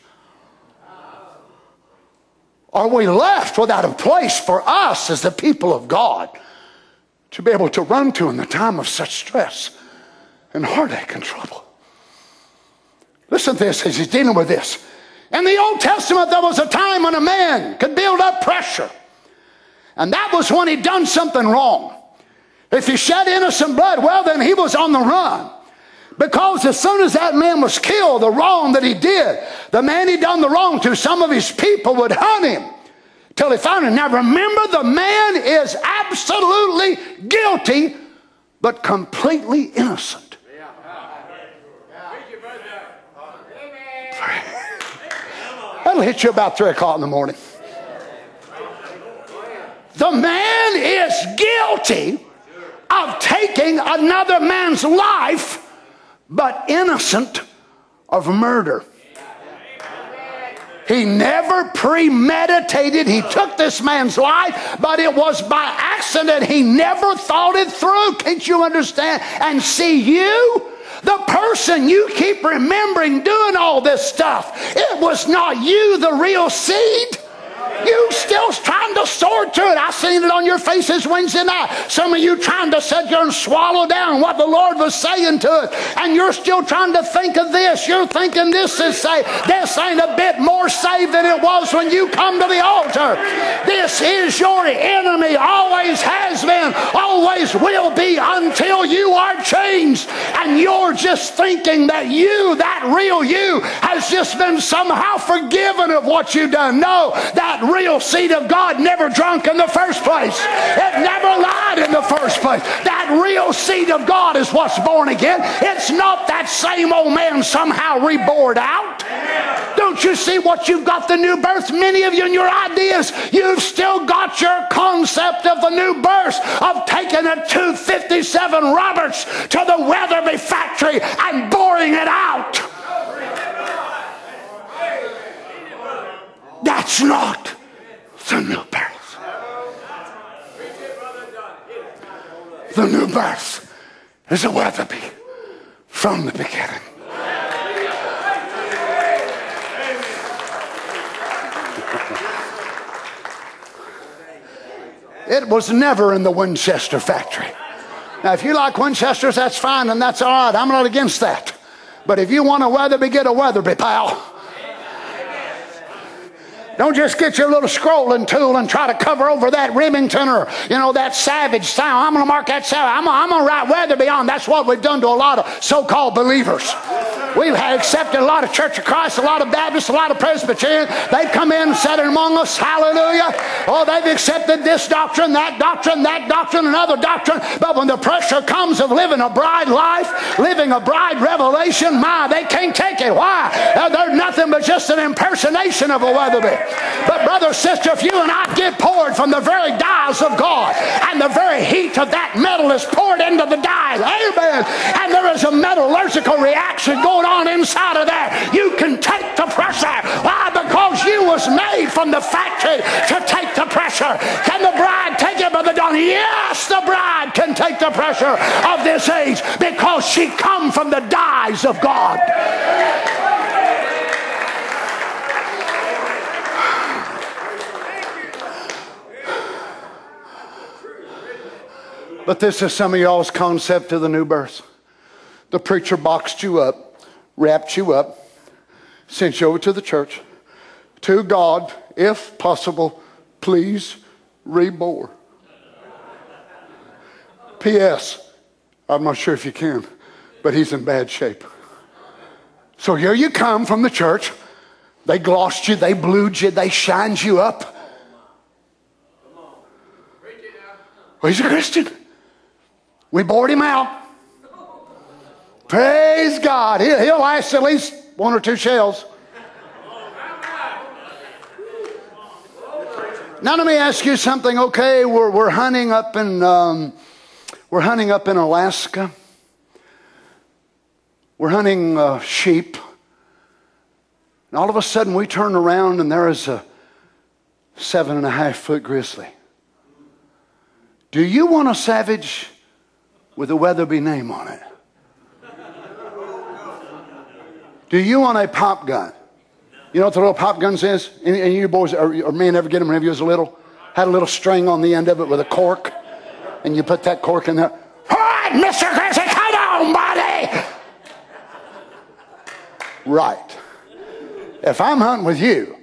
Are we left without a place for us as the people of God to be able to run to in the time of such stress and heartache and trouble? Listen to this as he's dealing with this. In the Old Testament, there was a time when a man could build up pressure. And that was when he'd done something wrong. If he shed innocent blood, well, then he was on the run. Because as soon as that man was killed, the wrong that he did, the man he'd done the wrong to, some of his people would hunt him till he found him. Now remember, the man is absolutely guilty, but completely innocent. That'll hit you about 3 o'clock in the morning. The man is guilty of taking another man's life, but innocent of murder. He never premeditated. He took this man's life, but it was by accident. He never thought it through. Can't you understand? And see, you the person you keep remembering doing all this stuff, it was not you, the real seed. You still trying to sort to it. I seen it on your faces Wednesday night. Some of you trying to sit there and swallow down what the Lord was saying to us. And you're still trying to think of this. You're thinking this is say this ain't a bit more saved than it was when you come to the altar. This is your enemy. Always has been. Always will be until you are changed. And you're just thinking that you, that real you, has just been somehow forgiven of what you've done. No, that real seed of God never drunk in the first place. It never lied in the first place. That real seed of God is what's born again. It's not that same old man somehow reborn out. Don't you see what you've got the new birth? Many of you in your ideas, you've still got your concept of the new birth of taking a 257 Roberts to the Weatherby factory and boring it out. That's not the new birth. The new birth is a Weatherby from the beginning. It was never in the Winchester factory. Now, if you like Winchesters, that's fine and that's all right. I'm not against that. But if you want a Weatherby, get a Weatherby, pal. Don't just get your little scrolling tool and try to cover over that Remington or, you know, that Savage sound. I'm going to mark that sound. I'm, going to write Weatherby on. That's what we've done to a lot of so called believers. We've accepted a lot of Church of Christ, a lot of Baptists, a lot of Presbyterians. They've come in and sat among us. Hallelujah. Oh, they've accepted this doctrine, that doctrine, that doctrine, another doctrine. But when the pressure comes of living a bride life, living a bride revelation, my, they can't take it. Why? They're nothing but just an impersonation of a Weatherby. But, brother, sister, if you and I get poured from the very dials of God and the very heat of that metal is poured into the dial, amen, and there is a metallurgical reaction going on inside of there, you can take the pressure. Why? Because you was made from the factory to take the pressure. Can the bride take it, Brother Don? Yes, the bride can take the pressure of this age because she come from the dies of God. But this is some of y'all's concept of the new birth. The preacher boxed you up, wrapped you up, sent you over to the church, to God, if possible, please reborn. P.S. I'm not sure if you can, but he's in bad shape. So here you come from the church. They glossed you, they blued you, they shined you up. Well, he's a Christian. We bored him out. Praise God. He'll, he'll last at least one or two shells. Now let me ask you something. Okay, we're, we're hunting up in um, we're hunting up in Alaska. We're hunting uh, sheep, and all of a sudden we turn around and there is a seven and a half foot grizzly. Do you want a savage with a Weatherby name on it? Do you want a pop gun? You know what the little pop guns is? Any, any of you boys or, or men ever get them whenever you was a little? Had a little string on the end of it with a cork, and you put that cork in there. All right, Mr. Grizzly, come on, buddy. Right. If I'm hunting with you,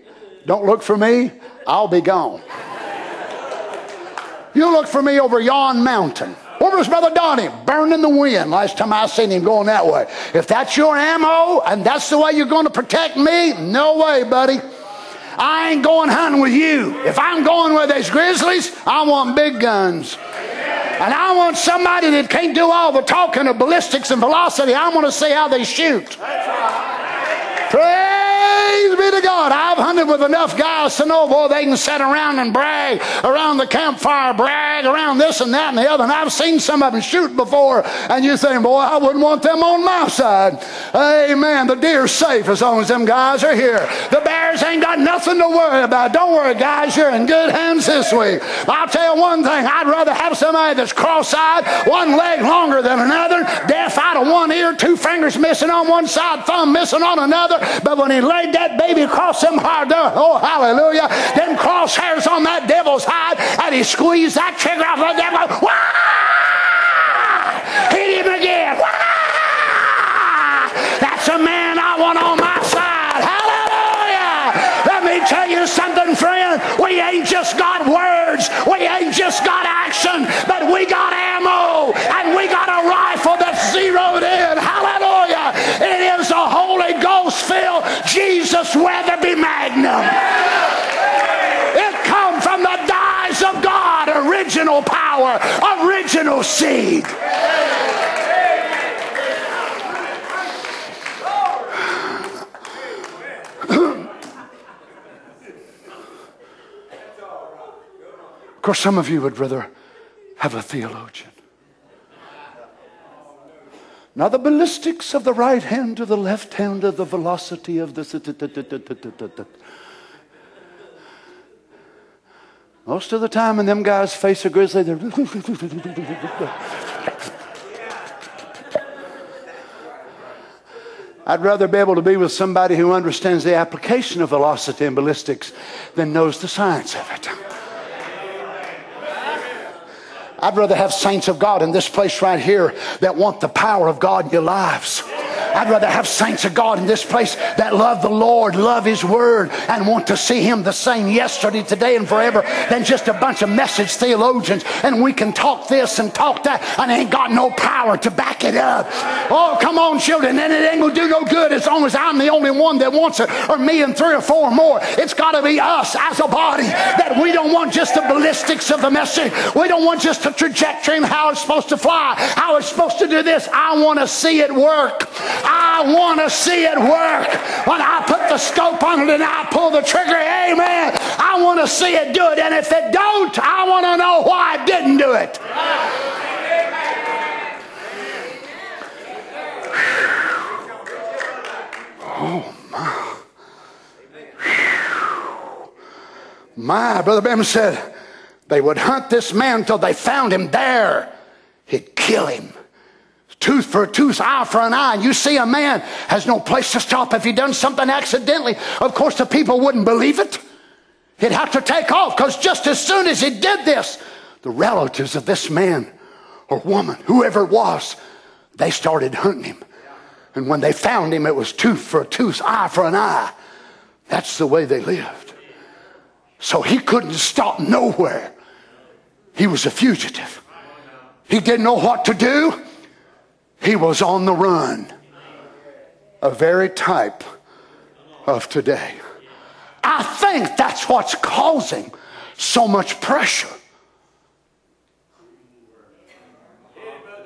don't look for me, I'll be gone. You look for me over yon mountain. Was Brother Donnie? Burned in the wind last time I seen him going that way. If that's your ammo and that's the way you're going to protect me, no way, buddy. I ain't going hunting with you. If I'm going with these grizzlies, I want big guns. And I want somebody that can't do all the talking of ballistics and velocity. I want to see how they shoot. Praise Praise be to God. I've hunted with enough guys to know, boy, they can sit around and brag around the campfire, brag around this and that and the other. And I've seen some of them shoot before, and you think, boy, I wouldn't want them on my side. Amen. The deer's safe as long as them guys are here. The bears ain't got nothing to worry about. Don't worry, guys. You're in good hands this week. I'll tell you one thing. I'd rather have somebody that's cross-eyed, one leg longer than another, deaf out of one ear, two fingers missing on one side, thumb missing on another. But when he laid that baby across them hard Oh, hallelujah. Them crosshairs on that devil's hide, and he squeezed that trigger off the devil. Wah! Hit him again. Wah! That's a man I want on my side. Hallelujah. Let me tell you something, friend. We ain't just got words, we ain't just got action, but we got ammo, and we got a rifle that's zeroed in. Hallelujah. It is a Holy Ghost filled Jesus Weatherby Magnum. It come from the dies of God, original power, original seed. Of course, some of you would rather have a theologian. Now, the ballistics of the right hand to the left hand of the velocity of the. Most of the time, when them guys face a grizzly, they're. *laughs* I'd rather be able to be with somebody who understands the application of velocity and ballistics than knows the science of it. I'd rather have saints of God in this place right here that want the power of God in your lives. I'd rather have saints of God in this place that love the Lord, love His Word, and want to see Him the same yesterday, today, and forever than just a bunch of message theologians. And we can talk this and talk that, and ain't got no power to back it up. Oh, come on, children. And it ain't to do no good as long as I'm the only one that wants it, or me and three or four more. It's got to be us as a body that we don't want just the ballistics of the message. We don't want just the trajectory how it's supposed to fly, how it's supposed to do this. I want to see it work. I want to see it work. When I put the scope on it and I pull the trigger, amen, I want to see it do it. And if it don't, I want to know why it didn't do it. Oh, my. My, Brother Bam said, they would hunt this man till they found him there. He'd kill him tooth for a tooth, eye for an eye. You see a man has no place to stop if he done something accidentally. Of course, the people wouldn't believe it. He'd have to take off because just as soon as he did this, the relatives of this man or woman, whoever it was, they started hunting him. And when they found him, it was tooth for a tooth, eye for an eye. That's the way they lived. So he couldn't stop nowhere. He was a fugitive. He didn't know what to do. He was on the run. A very type of today. I think that's what's causing so much pressure.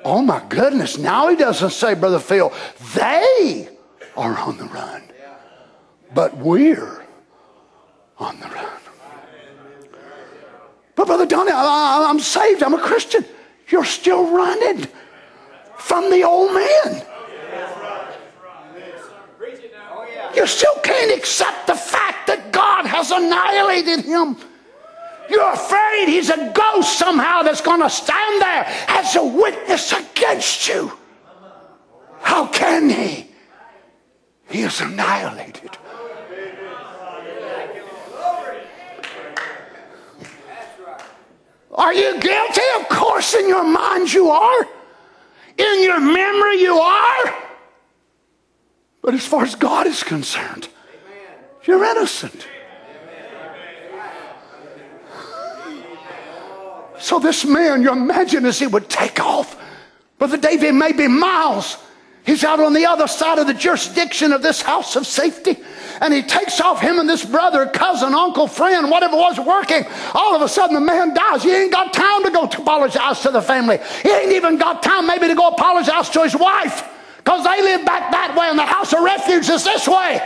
Oh my goodness, now he doesn't say, Brother Phil, they are on the run, but we're on the run. But Brother Donnie, I'm saved, I'm a Christian. You're still running from the old man. You still can't accept the fact that God has annihilated him. You're afraid he's a ghost somehow that's going to stand there as a witness against you. How can he? He is annihilated. Are you guilty? Of course, in your mind you are. In your memory, you are. But as far as God is concerned, you're innocent. So, this man, you imagine as he would take off, Brother David may be miles. He's out on the other side of the jurisdiction of this house of safety and he takes off him and this brother, cousin, uncle, friend, whatever was working. All of a sudden, the man dies. He ain't got time to go to apologize to the family. He ain't even got time maybe to go apologize to his wife because they live back that way and the house of refuge is this way.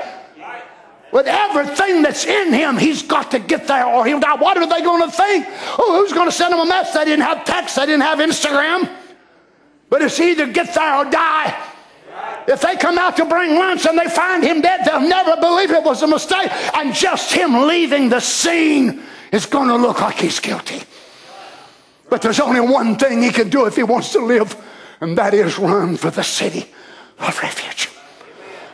With everything that's in him, he's got to get there or he'll die. What are they going to think? Oh, who's going to send him a message? They didn't have text, they didn't have Instagram. But it's either get there or die. If they come out to bring lunch and they find him dead, they'll never believe it was a mistake. And just him leaving the scene is going to look like he's guilty. But there's only one thing he can do if he wants to live, and that is run for the city of refuge.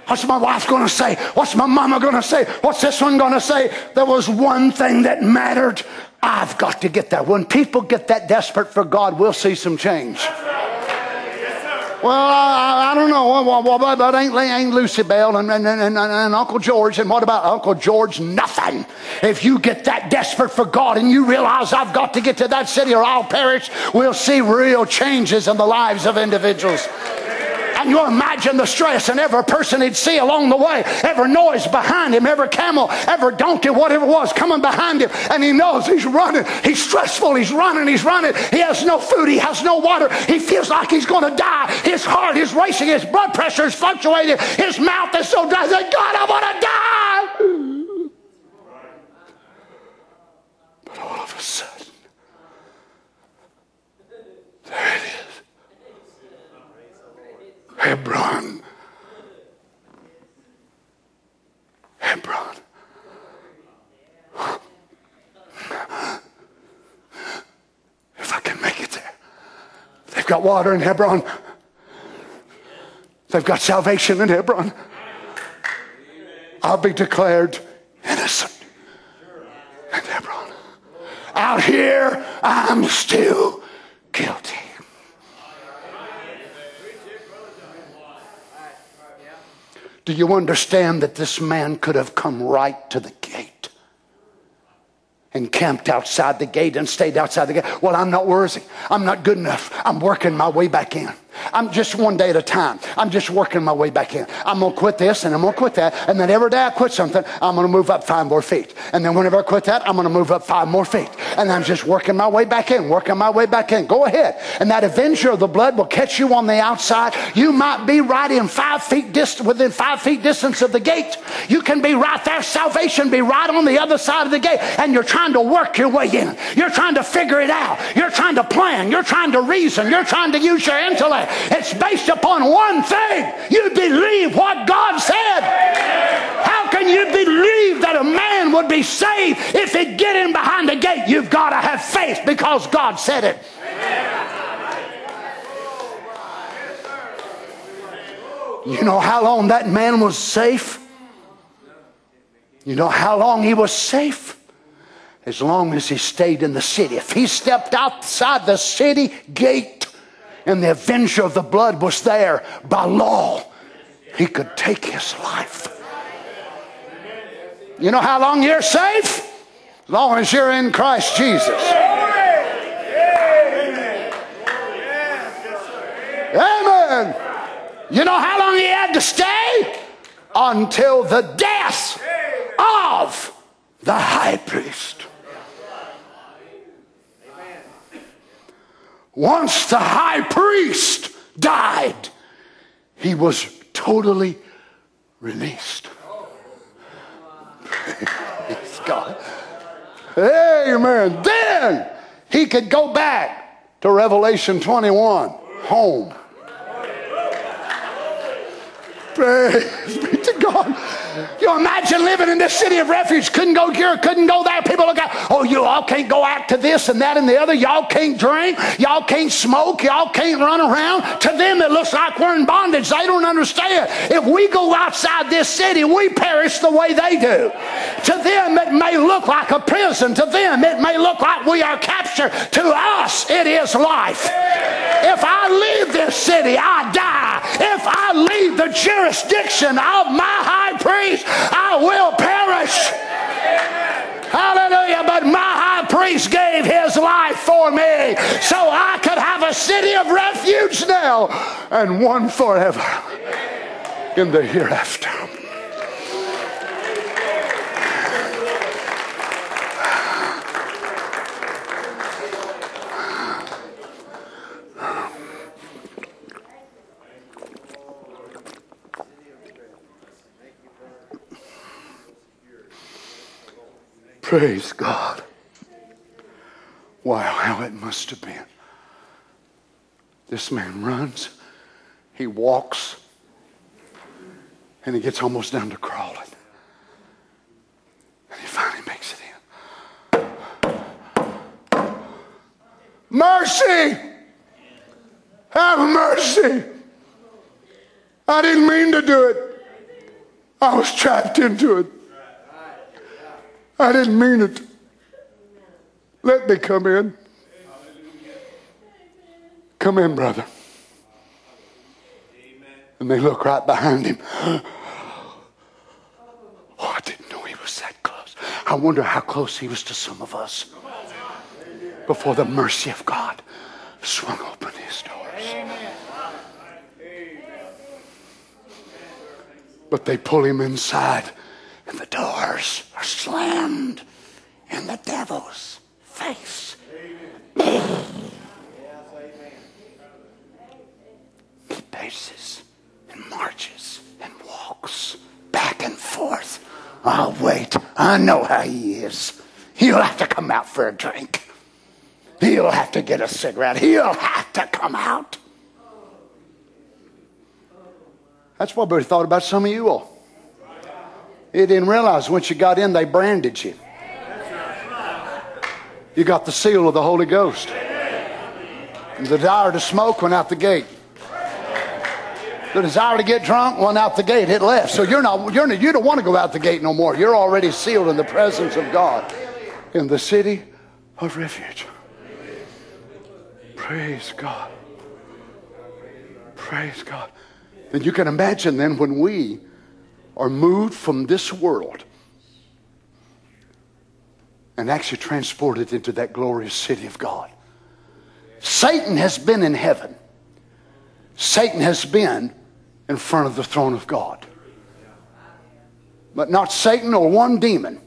What's my wife going to say? What's my mama going to say? What's this one going to say? There was one thing that mattered. I've got to get that. When people get that desperate for God, we'll see some change. Well, I, I, don't know. What, what, what ain't, ain't Lucy Bell and, and, and, and, Uncle George? And what about Uncle George? Nothing. If you get that desperate for God and you realize I've got to get to that city or I'll perish, we'll see real changes in the lives of individuals. And you imagine the stress and every person he'd see along the way, every noise behind him, every camel, every donkey, whatever it was coming behind him. And he knows he's running. He's stressful. He's running. He's running. He has no food. He has no water. He feels like he's going to die. His heart is racing. His blood pressure is fluctuating. His mouth is so dry. Like, God, I want to die. But all of a sudden, there it is. Hebron. Hebron. If I can make it there. They've got water in Hebron. They've got salvation in Hebron. I'll be declared innocent in Hebron. Out here, I'm still guilty. Do you understand that this man could have come right to the gate and camped outside the gate and stayed outside the gate? Well, I'm not worthy. I'm not good enough. I'm working my way back in. I'm just one day at a time. I'm just working my way back in. I'm going to quit this and I'm going to quit that. And then every day I quit something, I'm going to move up five more feet. And then whenever I quit that, I'm going to move up five more feet. And I'm just working my way back in, working my way back in. Go ahead. And that avenger of the blood will catch you on the outside. You might be right in five feet distance, within five feet distance of the gate. You can be right there. Salvation be right on the other side of the gate. And you're trying to work your way in. You're trying to figure it out. You're trying to plan. You're trying to reason. You're trying to use your intellect. It's based upon one thing. You believe what God said. How can you believe that a man would be saved if he get in behind the gate? You've got to have faith because God said it. You know how long that man was safe? You know how long he was safe? As long as he stayed in the city. If he stepped outside the city gate, and the avenger of the blood was there by law, he could take his life. You know how long you're safe? As long as you're in Christ Jesus. Amen. You know how long he had to stay? Until the death of the high priest. Once the high priest died, he was totally released. Praise God. Amen. Then he could go back to Revelation 21, home. Praise be to God. You imagine living in this city of refuge, couldn't go here, couldn't go there. People look at, oh, you all can't go out to this and that and the other. Y'all can't drink. Y'all can't smoke. Y'all can't run around. To them, it looks like we're in bondage. They don't understand. If we go outside this city, we perish the way they do. To them, it may look like a prison. To them, it may look like we are captured. To us, it is life. If I leave this city, I die. If I leave the jurisdiction of my high priest, I will perish. Hallelujah. But my high priest gave his life for me so I could have a city of refuge now and one forever in the hereafter. Praise God. Wow, how it must have been. This man runs, he walks, and he gets almost down to crawling. And he finally makes it in. Mercy! Have mercy! I didn't mean to do it. I was trapped into it. I didn't mean it. Let me come in. Come in, brother. And they look right behind him. *gasps* Oh, I didn't know he was that close. I wonder how close he was to some of us before the mercy of God swung open his doors. But they pull him inside, and the doors are slammed in the devil's face. he paces and marches and walks back and forth. I'll wait. I know how he is. He'll have to come out for a drink. He'll have to get a cigarette. He'll have to come out. That's what we thought about some of you all. You didn't realize once you got in, they branded you. You got the seal of the Holy Ghost. And the desire to smoke went out the gate. The desire to get drunk went out the gate. It left. So you're not, you're not, you don't want to go out the gate no more. You're already sealed in the presence of God in the city of refuge. Praise God. Praise God. Then you can imagine then when we are moved from this world and actually transported into that glorious city of God. Satan has been in heaven. Satan has been in front of the throne of God. But not Satan or one demon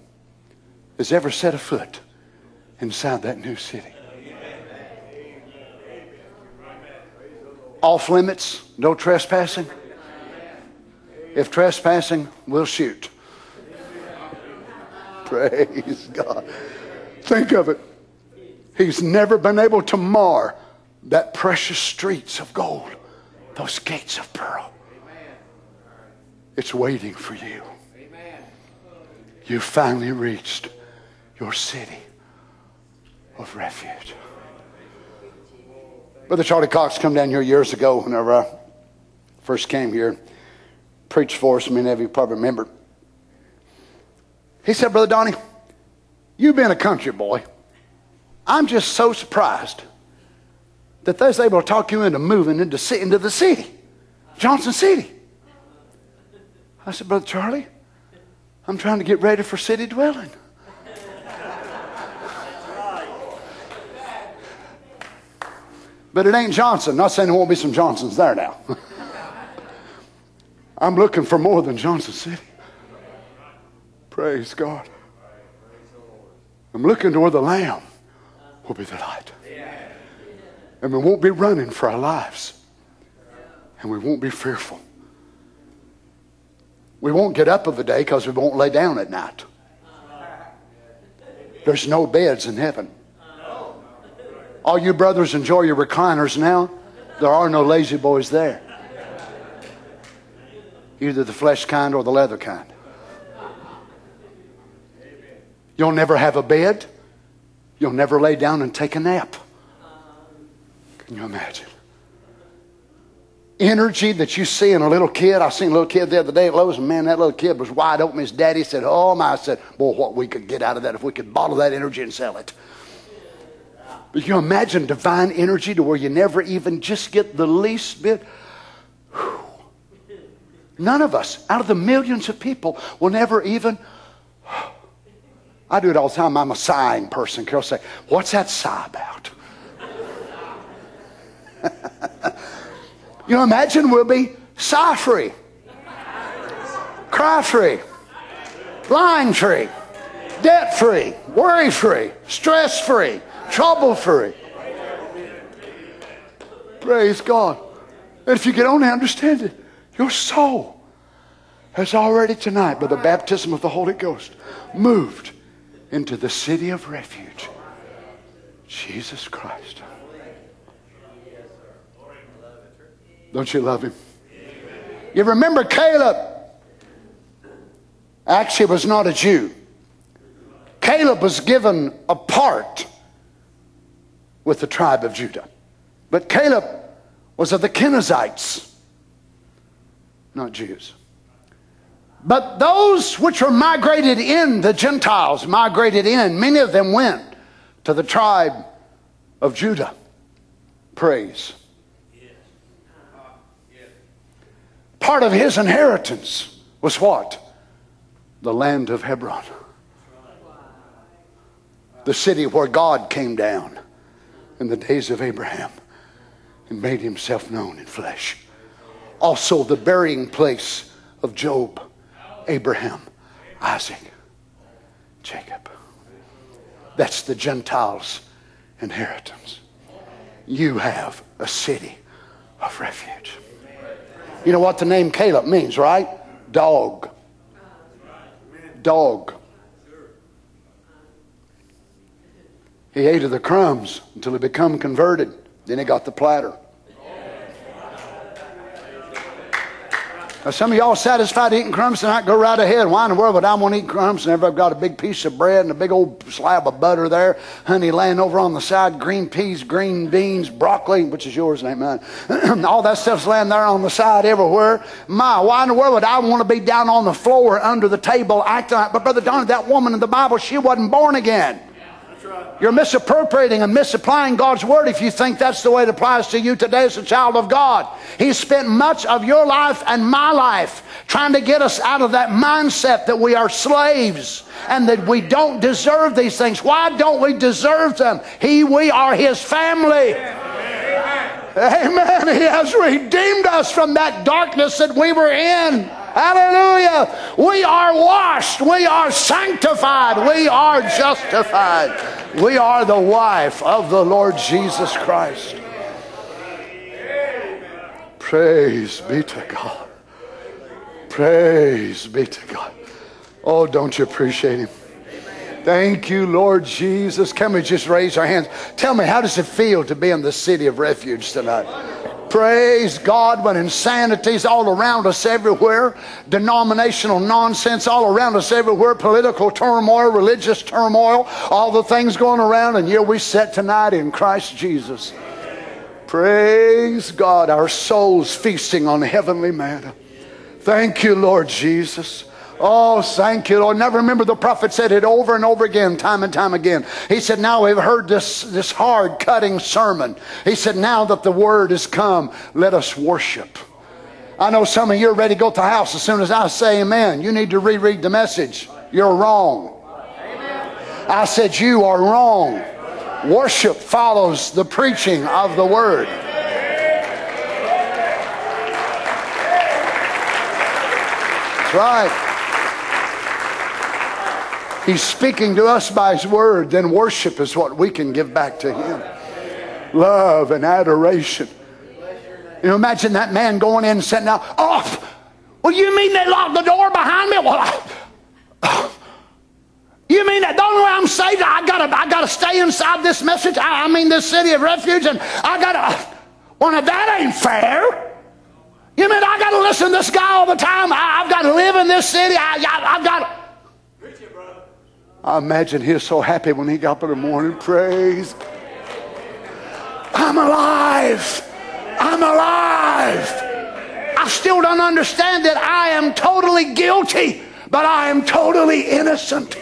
has ever set a foot inside that new city. Off limits, no trespassing. If trespassing, we'll shoot. Praise God. Think of it. He's never been able to mar that precious streets of gold, those gates of pearl. It's waiting for you. You finally reached your city of refuge. Brother Charlie Cox come down here years ago whenever I first came here, preached for us. Many of you probably remember. He said, Brother Donnie, you've been a country boy. I'm just so surprised that they was able to talk you into moving into, into the city, Johnson City. I said, Brother Charlie, I'm trying to get ready for city dwelling. But it ain't Johnson. Not saying there won't be some Johnsons there now. *laughs* I'm looking for more than Johnson City. Praise God. I'm looking to where the Lamb will be the light. And we won't be running for our lives. And we won't be fearful. We won't get up of the day because we won't lay down at night. There's no beds in heaven. All you brothers enjoy your recliners now. There are no lazy boys there. Either the flesh kind or the leather kind. You'll never have a bed. You'll never lay down and take a nap. Can you imagine? Energy that you see in a little kid. I seen a little kid the other day at Lowe's, and man, that little kid was wide open. His daddy said, Oh my, I said, Boy, what we could get out of that if we could bottle that energy and sell it. But you imagine divine energy to where you never even just get the least bit. None of us, out of the millions of people, will never even. I do it all the time. I'm a sighing person. Carol say, What's that sigh about? *laughs* you know, imagine we'll be sigh free, cry free, lying free, debt free, worry free, stress free, trouble free. Praise God. And if you get only understand it, your soul has already tonight, by the baptism of the Holy Ghost, moved into the city of refuge, Jesus Christ. Don't you love him? You remember Caleb actually was not a Jew. Caleb was given a part with the tribe of Judah. But Caleb was of the Kenizzites, not Jews. But those which were migrated in, the Gentiles migrated in, many of them went to the tribe of Judah. Praise. Part of his inheritance was what? The land of Hebron. The city where God came down in the days of Abraham and made himself known in flesh. Also, the burying place of Job, Abraham, Isaac, Jacob. That's the Gentiles' inheritance. You have a city of refuge. You know what the name Caleb means, right? Dog. Dog. He ate of the crumbs until he become converted. Then he got the platter. Now, some of y'all satisfied eating crumbs tonight, go right ahead. Why in the world would I want to eat crumbs whenever I've got a big piece of bread and a big old slab of butter there, honey laying over on the side, green peas, green beans, broccoli, which is yours, ain't mine. *clears throat* All that stuff's laying there on the side everywhere. My, why in the world would I want to be down on the floor under the table acting like, but Brother Donnie, that woman in the Bible, she wasn't born again. You're misappropriating and misapplying God's word if you think that's the way it applies to you today as a child of God. He spent much of your life and my life trying to get us out of that mindset that we are slaves and that we don't deserve these things. Why don't we deserve them? He, we are His family. Amen. He has redeemed us from that darkness that we were in. Hallelujah. We are washed. We are sanctified. We are justified. We are the wife of the Lord Jesus Christ. Praise be to God. Praise be to God. Oh, don't you appreciate Him? Thank you, Lord Jesus. Can we just raise our hands? Tell me, how does it feel to be in the city of refuge tonight? Praise God when insanity's all around us everywhere, denominational nonsense all around us everywhere, political turmoil, religious turmoil, all the things going around, and here we sit tonight in Christ Jesus. Praise God, our souls feasting on heavenly manna. Thank you, Lord Jesus. Oh, thank you, Lord. Never remember the prophet said it over and over again, time and time again. He said, Now we've heard this, this hard cutting sermon. He said, Now that the word has come, let us worship. I know some of you are ready to go to the house as soon as I say amen. You need to reread the message. You're wrong. I said, You are wrong. Worship follows the preaching of the word. That's right. He's speaking to us by His Word, then worship is what we can give back to Him. Love and adoration. You know, imagine that man going in and sitting down. Oh, well, you mean they locked the door behind me? Well, I, you mean that the only way I'm saved, I gotta, I gotta stay inside this message? I, I mean, this city of refuge, and I gotta. Well, now that ain't fair. You mean I gotta listen to this guy all the time? I, have got to live in this city. I, I, I've got. I imagine he was so happy when he got up in the morning. Praise. I'm alive. I'm alive. I still don't understand that I am totally guilty, but I am totally innocent.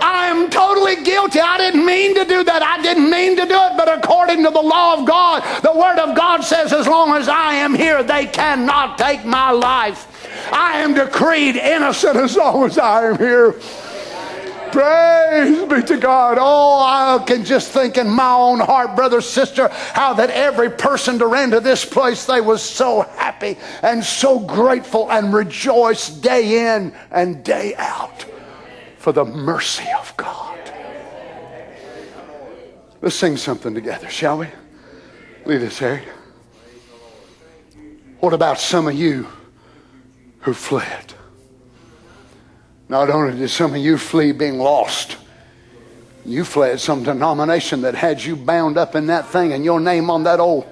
I am totally guilty. I didn't mean to do that. I didn't mean to do it, but according to the law of God, the Word of God says, as long as I am here, they cannot take my life. I am decreed innocent as long as I am here. Praise be to God. Oh, I can just think in my own heart, brother, sister, how that every person to ran to this place, they was so happy and so grateful and rejoiced day in and day out for the mercy of God. Let's sing something together, shall we? Lead us, Harry. What about some of you who fled? Not only did some of you flee being lost, you fled some denomination that had you bound up in that thing and your name on that old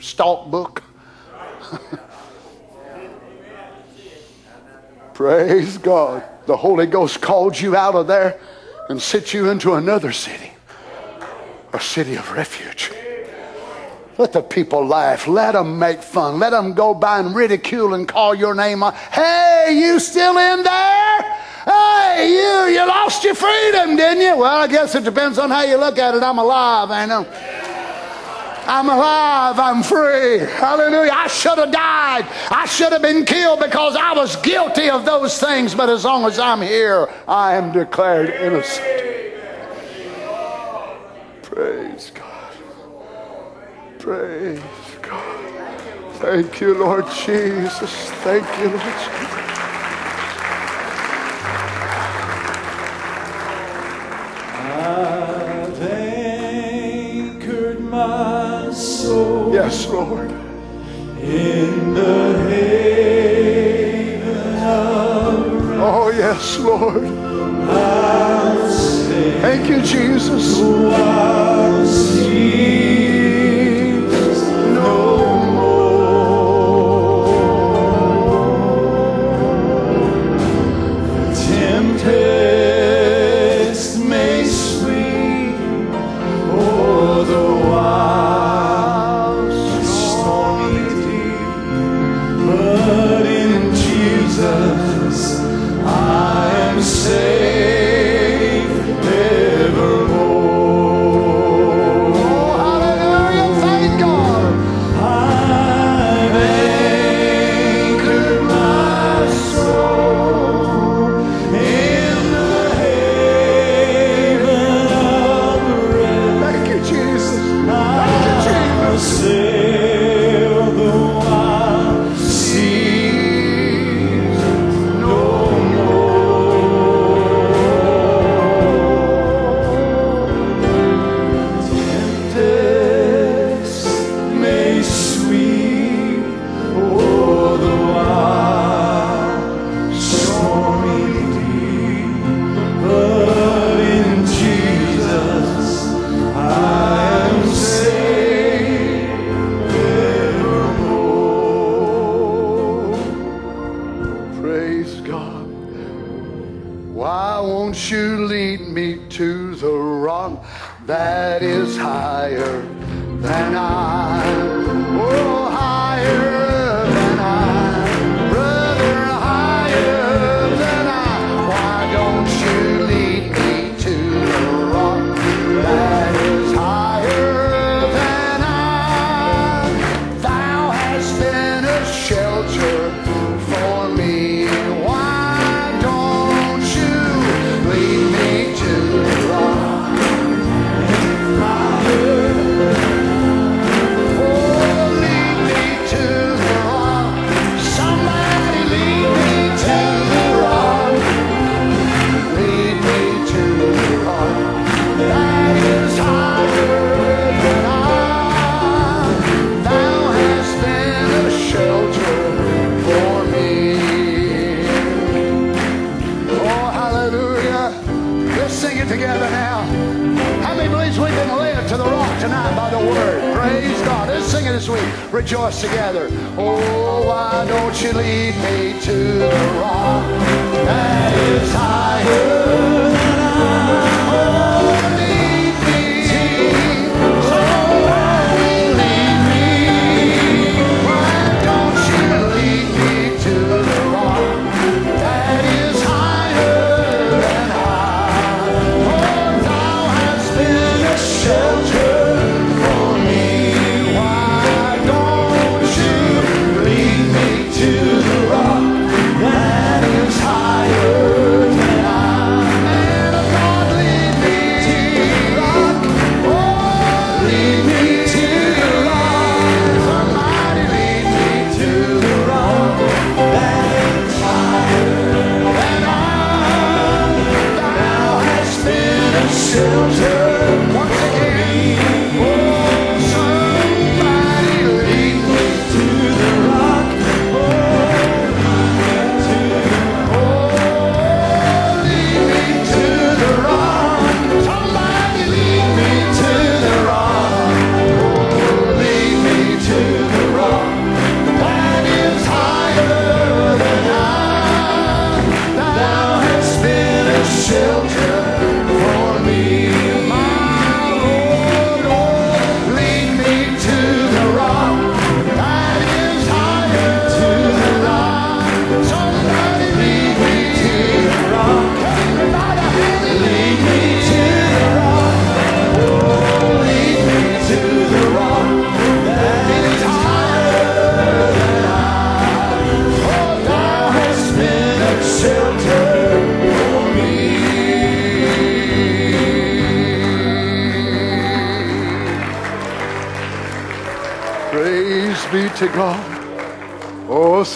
stalk book. *laughs* Praise God. The Holy Ghost called you out of there and sent you into another city, a city of refuge. Let the people laugh. Let them make fun. Let them go by and ridicule and call your name. Hey, you still in there? Hey, you, you lost your freedom, didn't you? Well, I guess it depends on how you look at it. I'm alive, I know. I'm alive. I'm free. Hallelujah. I should have died. I should have been killed because I was guilty of those things. But as long as I'm here, I am declared innocent. Praise God. Praise God. Thank you, Lord Jesus. Thank you, Lord Jesus. Yes, Lord. In the haven of Oh, yes, Lord. Thank you, Jesus.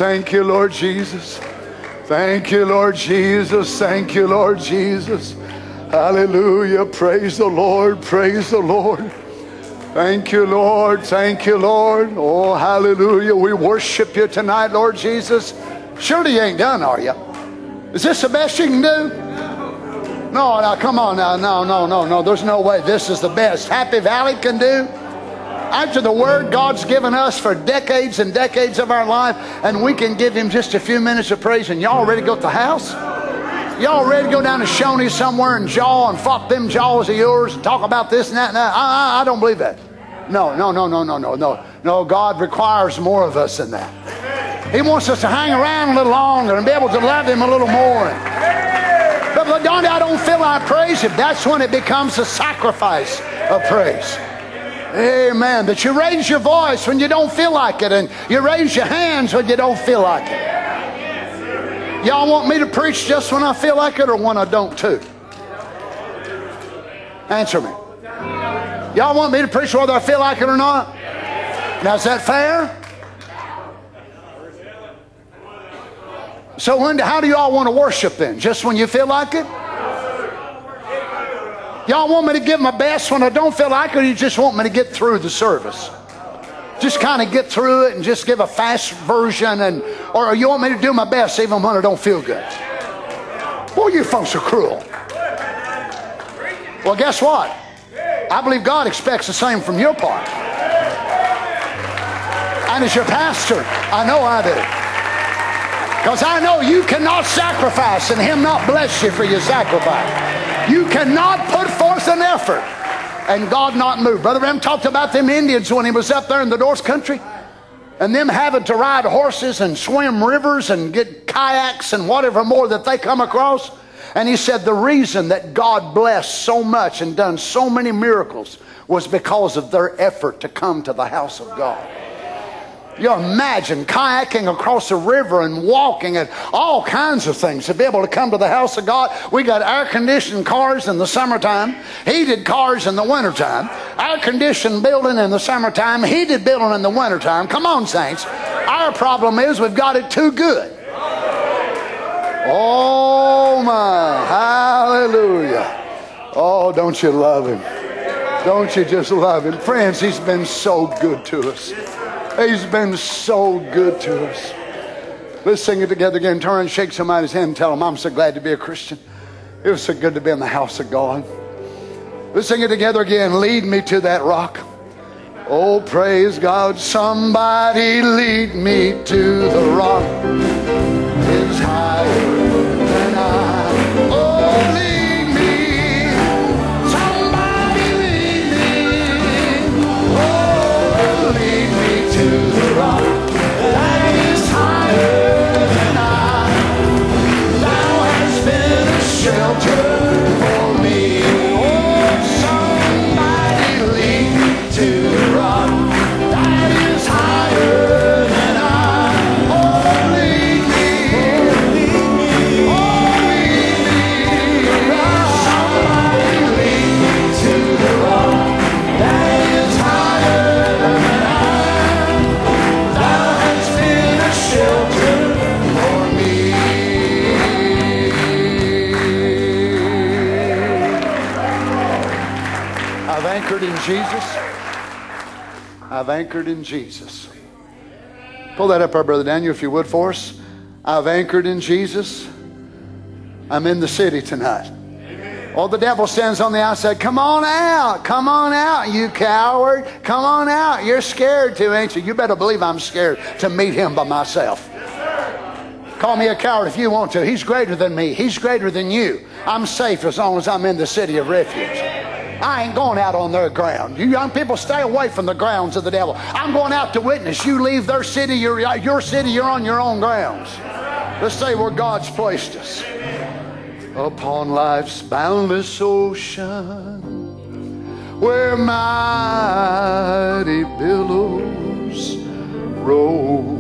Thank you, Lord Jesus. Thank you, Lord Jesus. Thank you, Lord Jesus. Hallelujah. Praise the Lord. Praise the Lord. Thank you, Lord. Thank you, Lord. Oh, hallelujah. We worship you tonight, Lord Jesus. Surely you ain't done, are you? Is this the best you can do? No, now come on now. No, no, no, no. There's no way this is the best Happy Valley can do. After the word God's given us for decades and decades of our life, and we can give Him just a few minutes of praise, and y'all ready to go to the house? Y'all ready to go down to Shoney somewhere and jaw and fuck them jaws of yours and talk about this and that and that? I, I, I don't believe that. No, no, no, no, no, no, no. No, God requires more of us than that. He wants us to hang around a little longer and be able to love Him a little more. But, but don't, I don't feel I praise Him. That's when it becomes a sacrifice of praise. Amen. That you raise your voice when you don't feel like it, and you raise your hands when you don't feel like it. Y'all want me to preach just when I feel like it or when I don't too? Answer me. Y'all want me to preach whether I feel like it or not? Now, is that fair? So, when, how do y'all want to worship then? Just when you feel like it? Y'all want me to give my best when I don't feel like it, or you just want me to get through the service? Just kind of get through it and just give a fast version, and or you want me to do my best even when I don't feel good? Boy, you folks are cruel. Well, guess what? I believe God expects the same from your part. And as your pastor, I know I do. Because I know you cannot sacrifice and Him not bless you for your sacrifice. You cannot put forth an effort and God not move. Brother Ram talked about them Indians when he was up there in the North Country and them having to ride horses and swim rivers and get kayaks and whatever more that they come across. And he said the reason that God blessed so much and done so many miracles was because of their effort to come to the house of God. You imagine kayaking across a river and walking and all kinds of things to be able to come to the house of God. We got air conditioned cars in the summertime, heated cars in the wintertime, air conditioned building in the summertime, heated building in the wintertime. Come on, saints. Our problem is we've got it too good. Oh my, hallelujah. Oh, don't you love him? Don't you just love him? Friends, he's been so good to us. He's been so good to us. Let's sing it together again. Turn and shake somebody's hand and tell them, I'm so glad to be a Christian. It was so good to be in the house of God. Let's sing it together again. Lead me to that rock. Oh, praise God. Somebody lead me to the rock. Higher anchored in Jesus. Pull that up, our brother Daniel, if you would, for us. I've anchored in Jesus. I'm in the city tonight. Oh, the devil stands on the outside. Come on out. Come on out, you coward. Come on out. You're scared too, ain't you? You better believe I'm scared to meet him by myself. Call me a coward if you want to. He's greater than me. He's greater than you. I'm safe as long as I'm in the city of refuge. I ain't going out on their ground. You young people, stay away from the grounds of the devil. I'm going out to witness. You leave their city, your, your city, you're on your own grounds. Let's say where God's placed us. Upon life's boundless ocean, where mighty billows roll.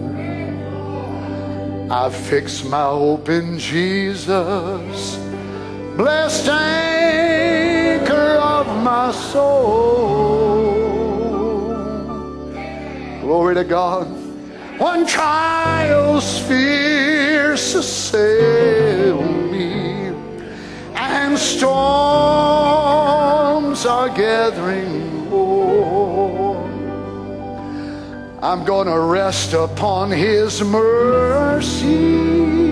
I fix my hope in Jesus, blessed anchor of my soul. Glory to God. when trials fierce assail me and storms are gathering more. I'm gonna rest upon his mercy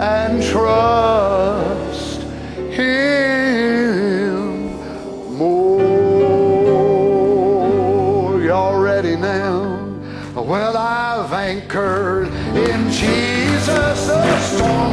and trust him more. Y'all ready now? Well, I've anchored in Jesus. The storms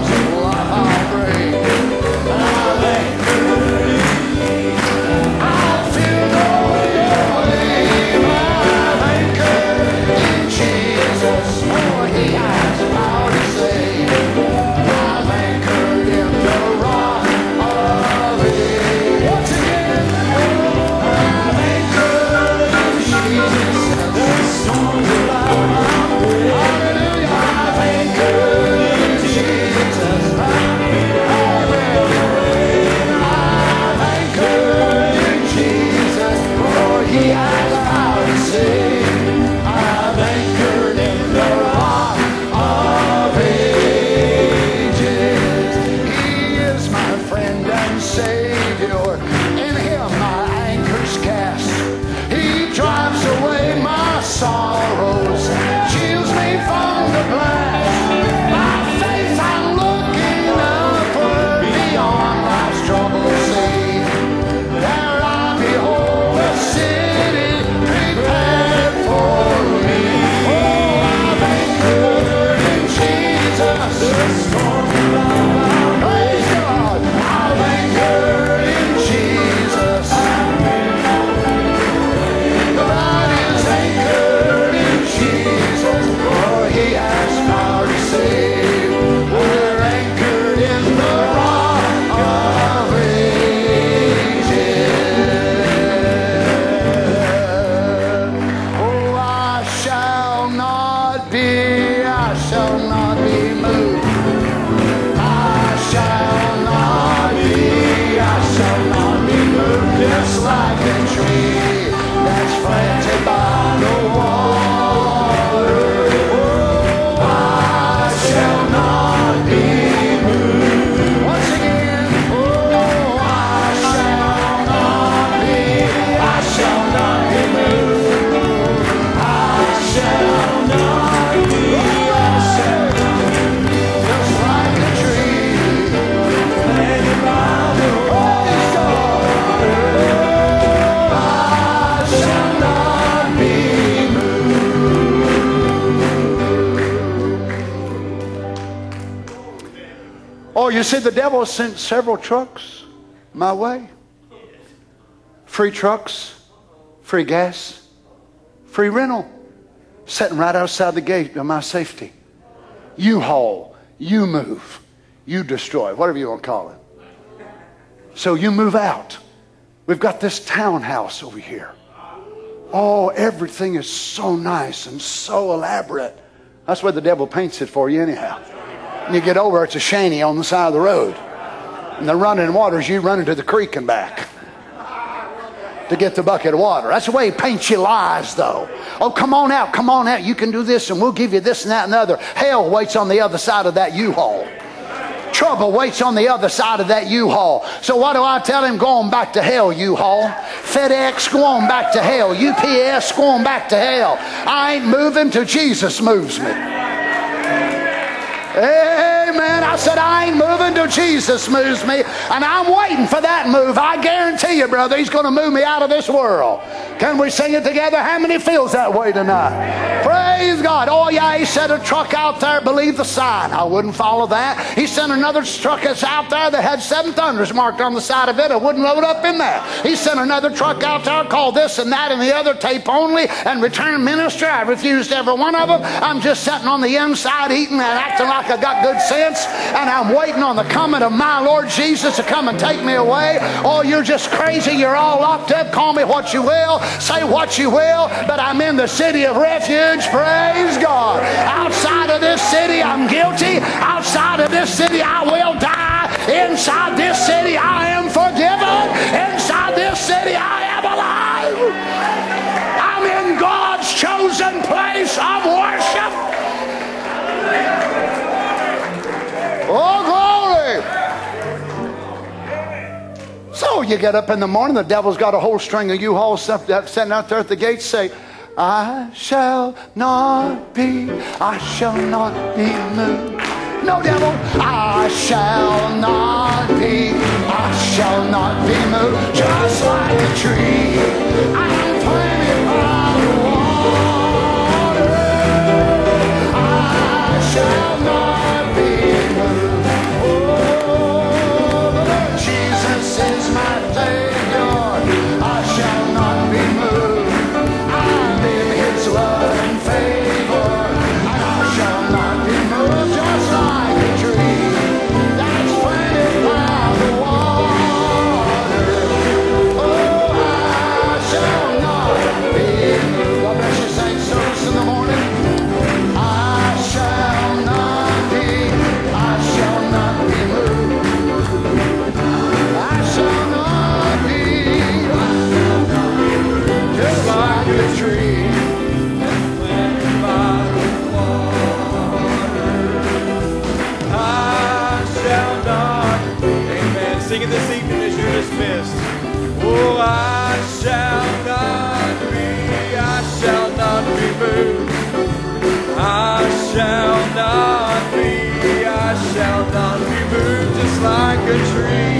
devil sent several trucks my way. Free trucks, free gas, free rental, sitting right outside the gate of my safety. You haul, you move, you destroy, whatever you want to call it. So you move out. We've got this townhouse over here. Oh, everything is so nice and so elaborate. That's what the devil paints it for you, anyhow. And you get over, it's a shanty on the side of the road. And the running waters, you run into the creek and back to get the bucket of water. That's the way he paints you lies, though. Oh, come on out, come on out. You can do this, and we'll give you this and that and the other. Hell waits on the other side of that U-Haul. Trouble waits on the other side of that U-Haul. So what do I tell him? Go on back to hell, U-Haul. FedEx, go on back to hell. UPS, go on back to hell. I ain't moving till Jesus moves me. Amen. I said, I ain't moving till Jesus moves me. And I'm waiting for that move. I guarantee you, brother, he's going to move me out of this world. Can we sing it together? How many feels that way tonight? Praise God. Oh, yeah, he sent a truck out there. Believe the sign. I wouldn't follow that. He sent another truck that's out there that had seven thunders marked on the side of it. I wouldn't load up in that. He sent another truck out there called this and that and the other tape only and return minister. I refused every one of them. I'm just sitting on the inside eating and acting like I got good sense and I'm waiting on the coming of my Lord Jesus to come and take me away. Oh, you're just crazy. You're all locked up. Call me what you will. Say what you will. But I'm in the city of refuge. Praise God. Outside of this city, I'm guilty. Outside of this city, I will die. Inside this city, I am forgiven. Inside this city, I am alive. I'm in God's chosen place Oh, glory! So you get up in the morning, the devil's got a whole string of U-Haul stuff sitting out there at the gate, say, I shall not be, I shall not be moved. No, devil, I shall not be, I shall not be moved, just like a tree. I Oh, I shall not be. I shall not be moved. I shall not be. I shall not be moved. Just like a tree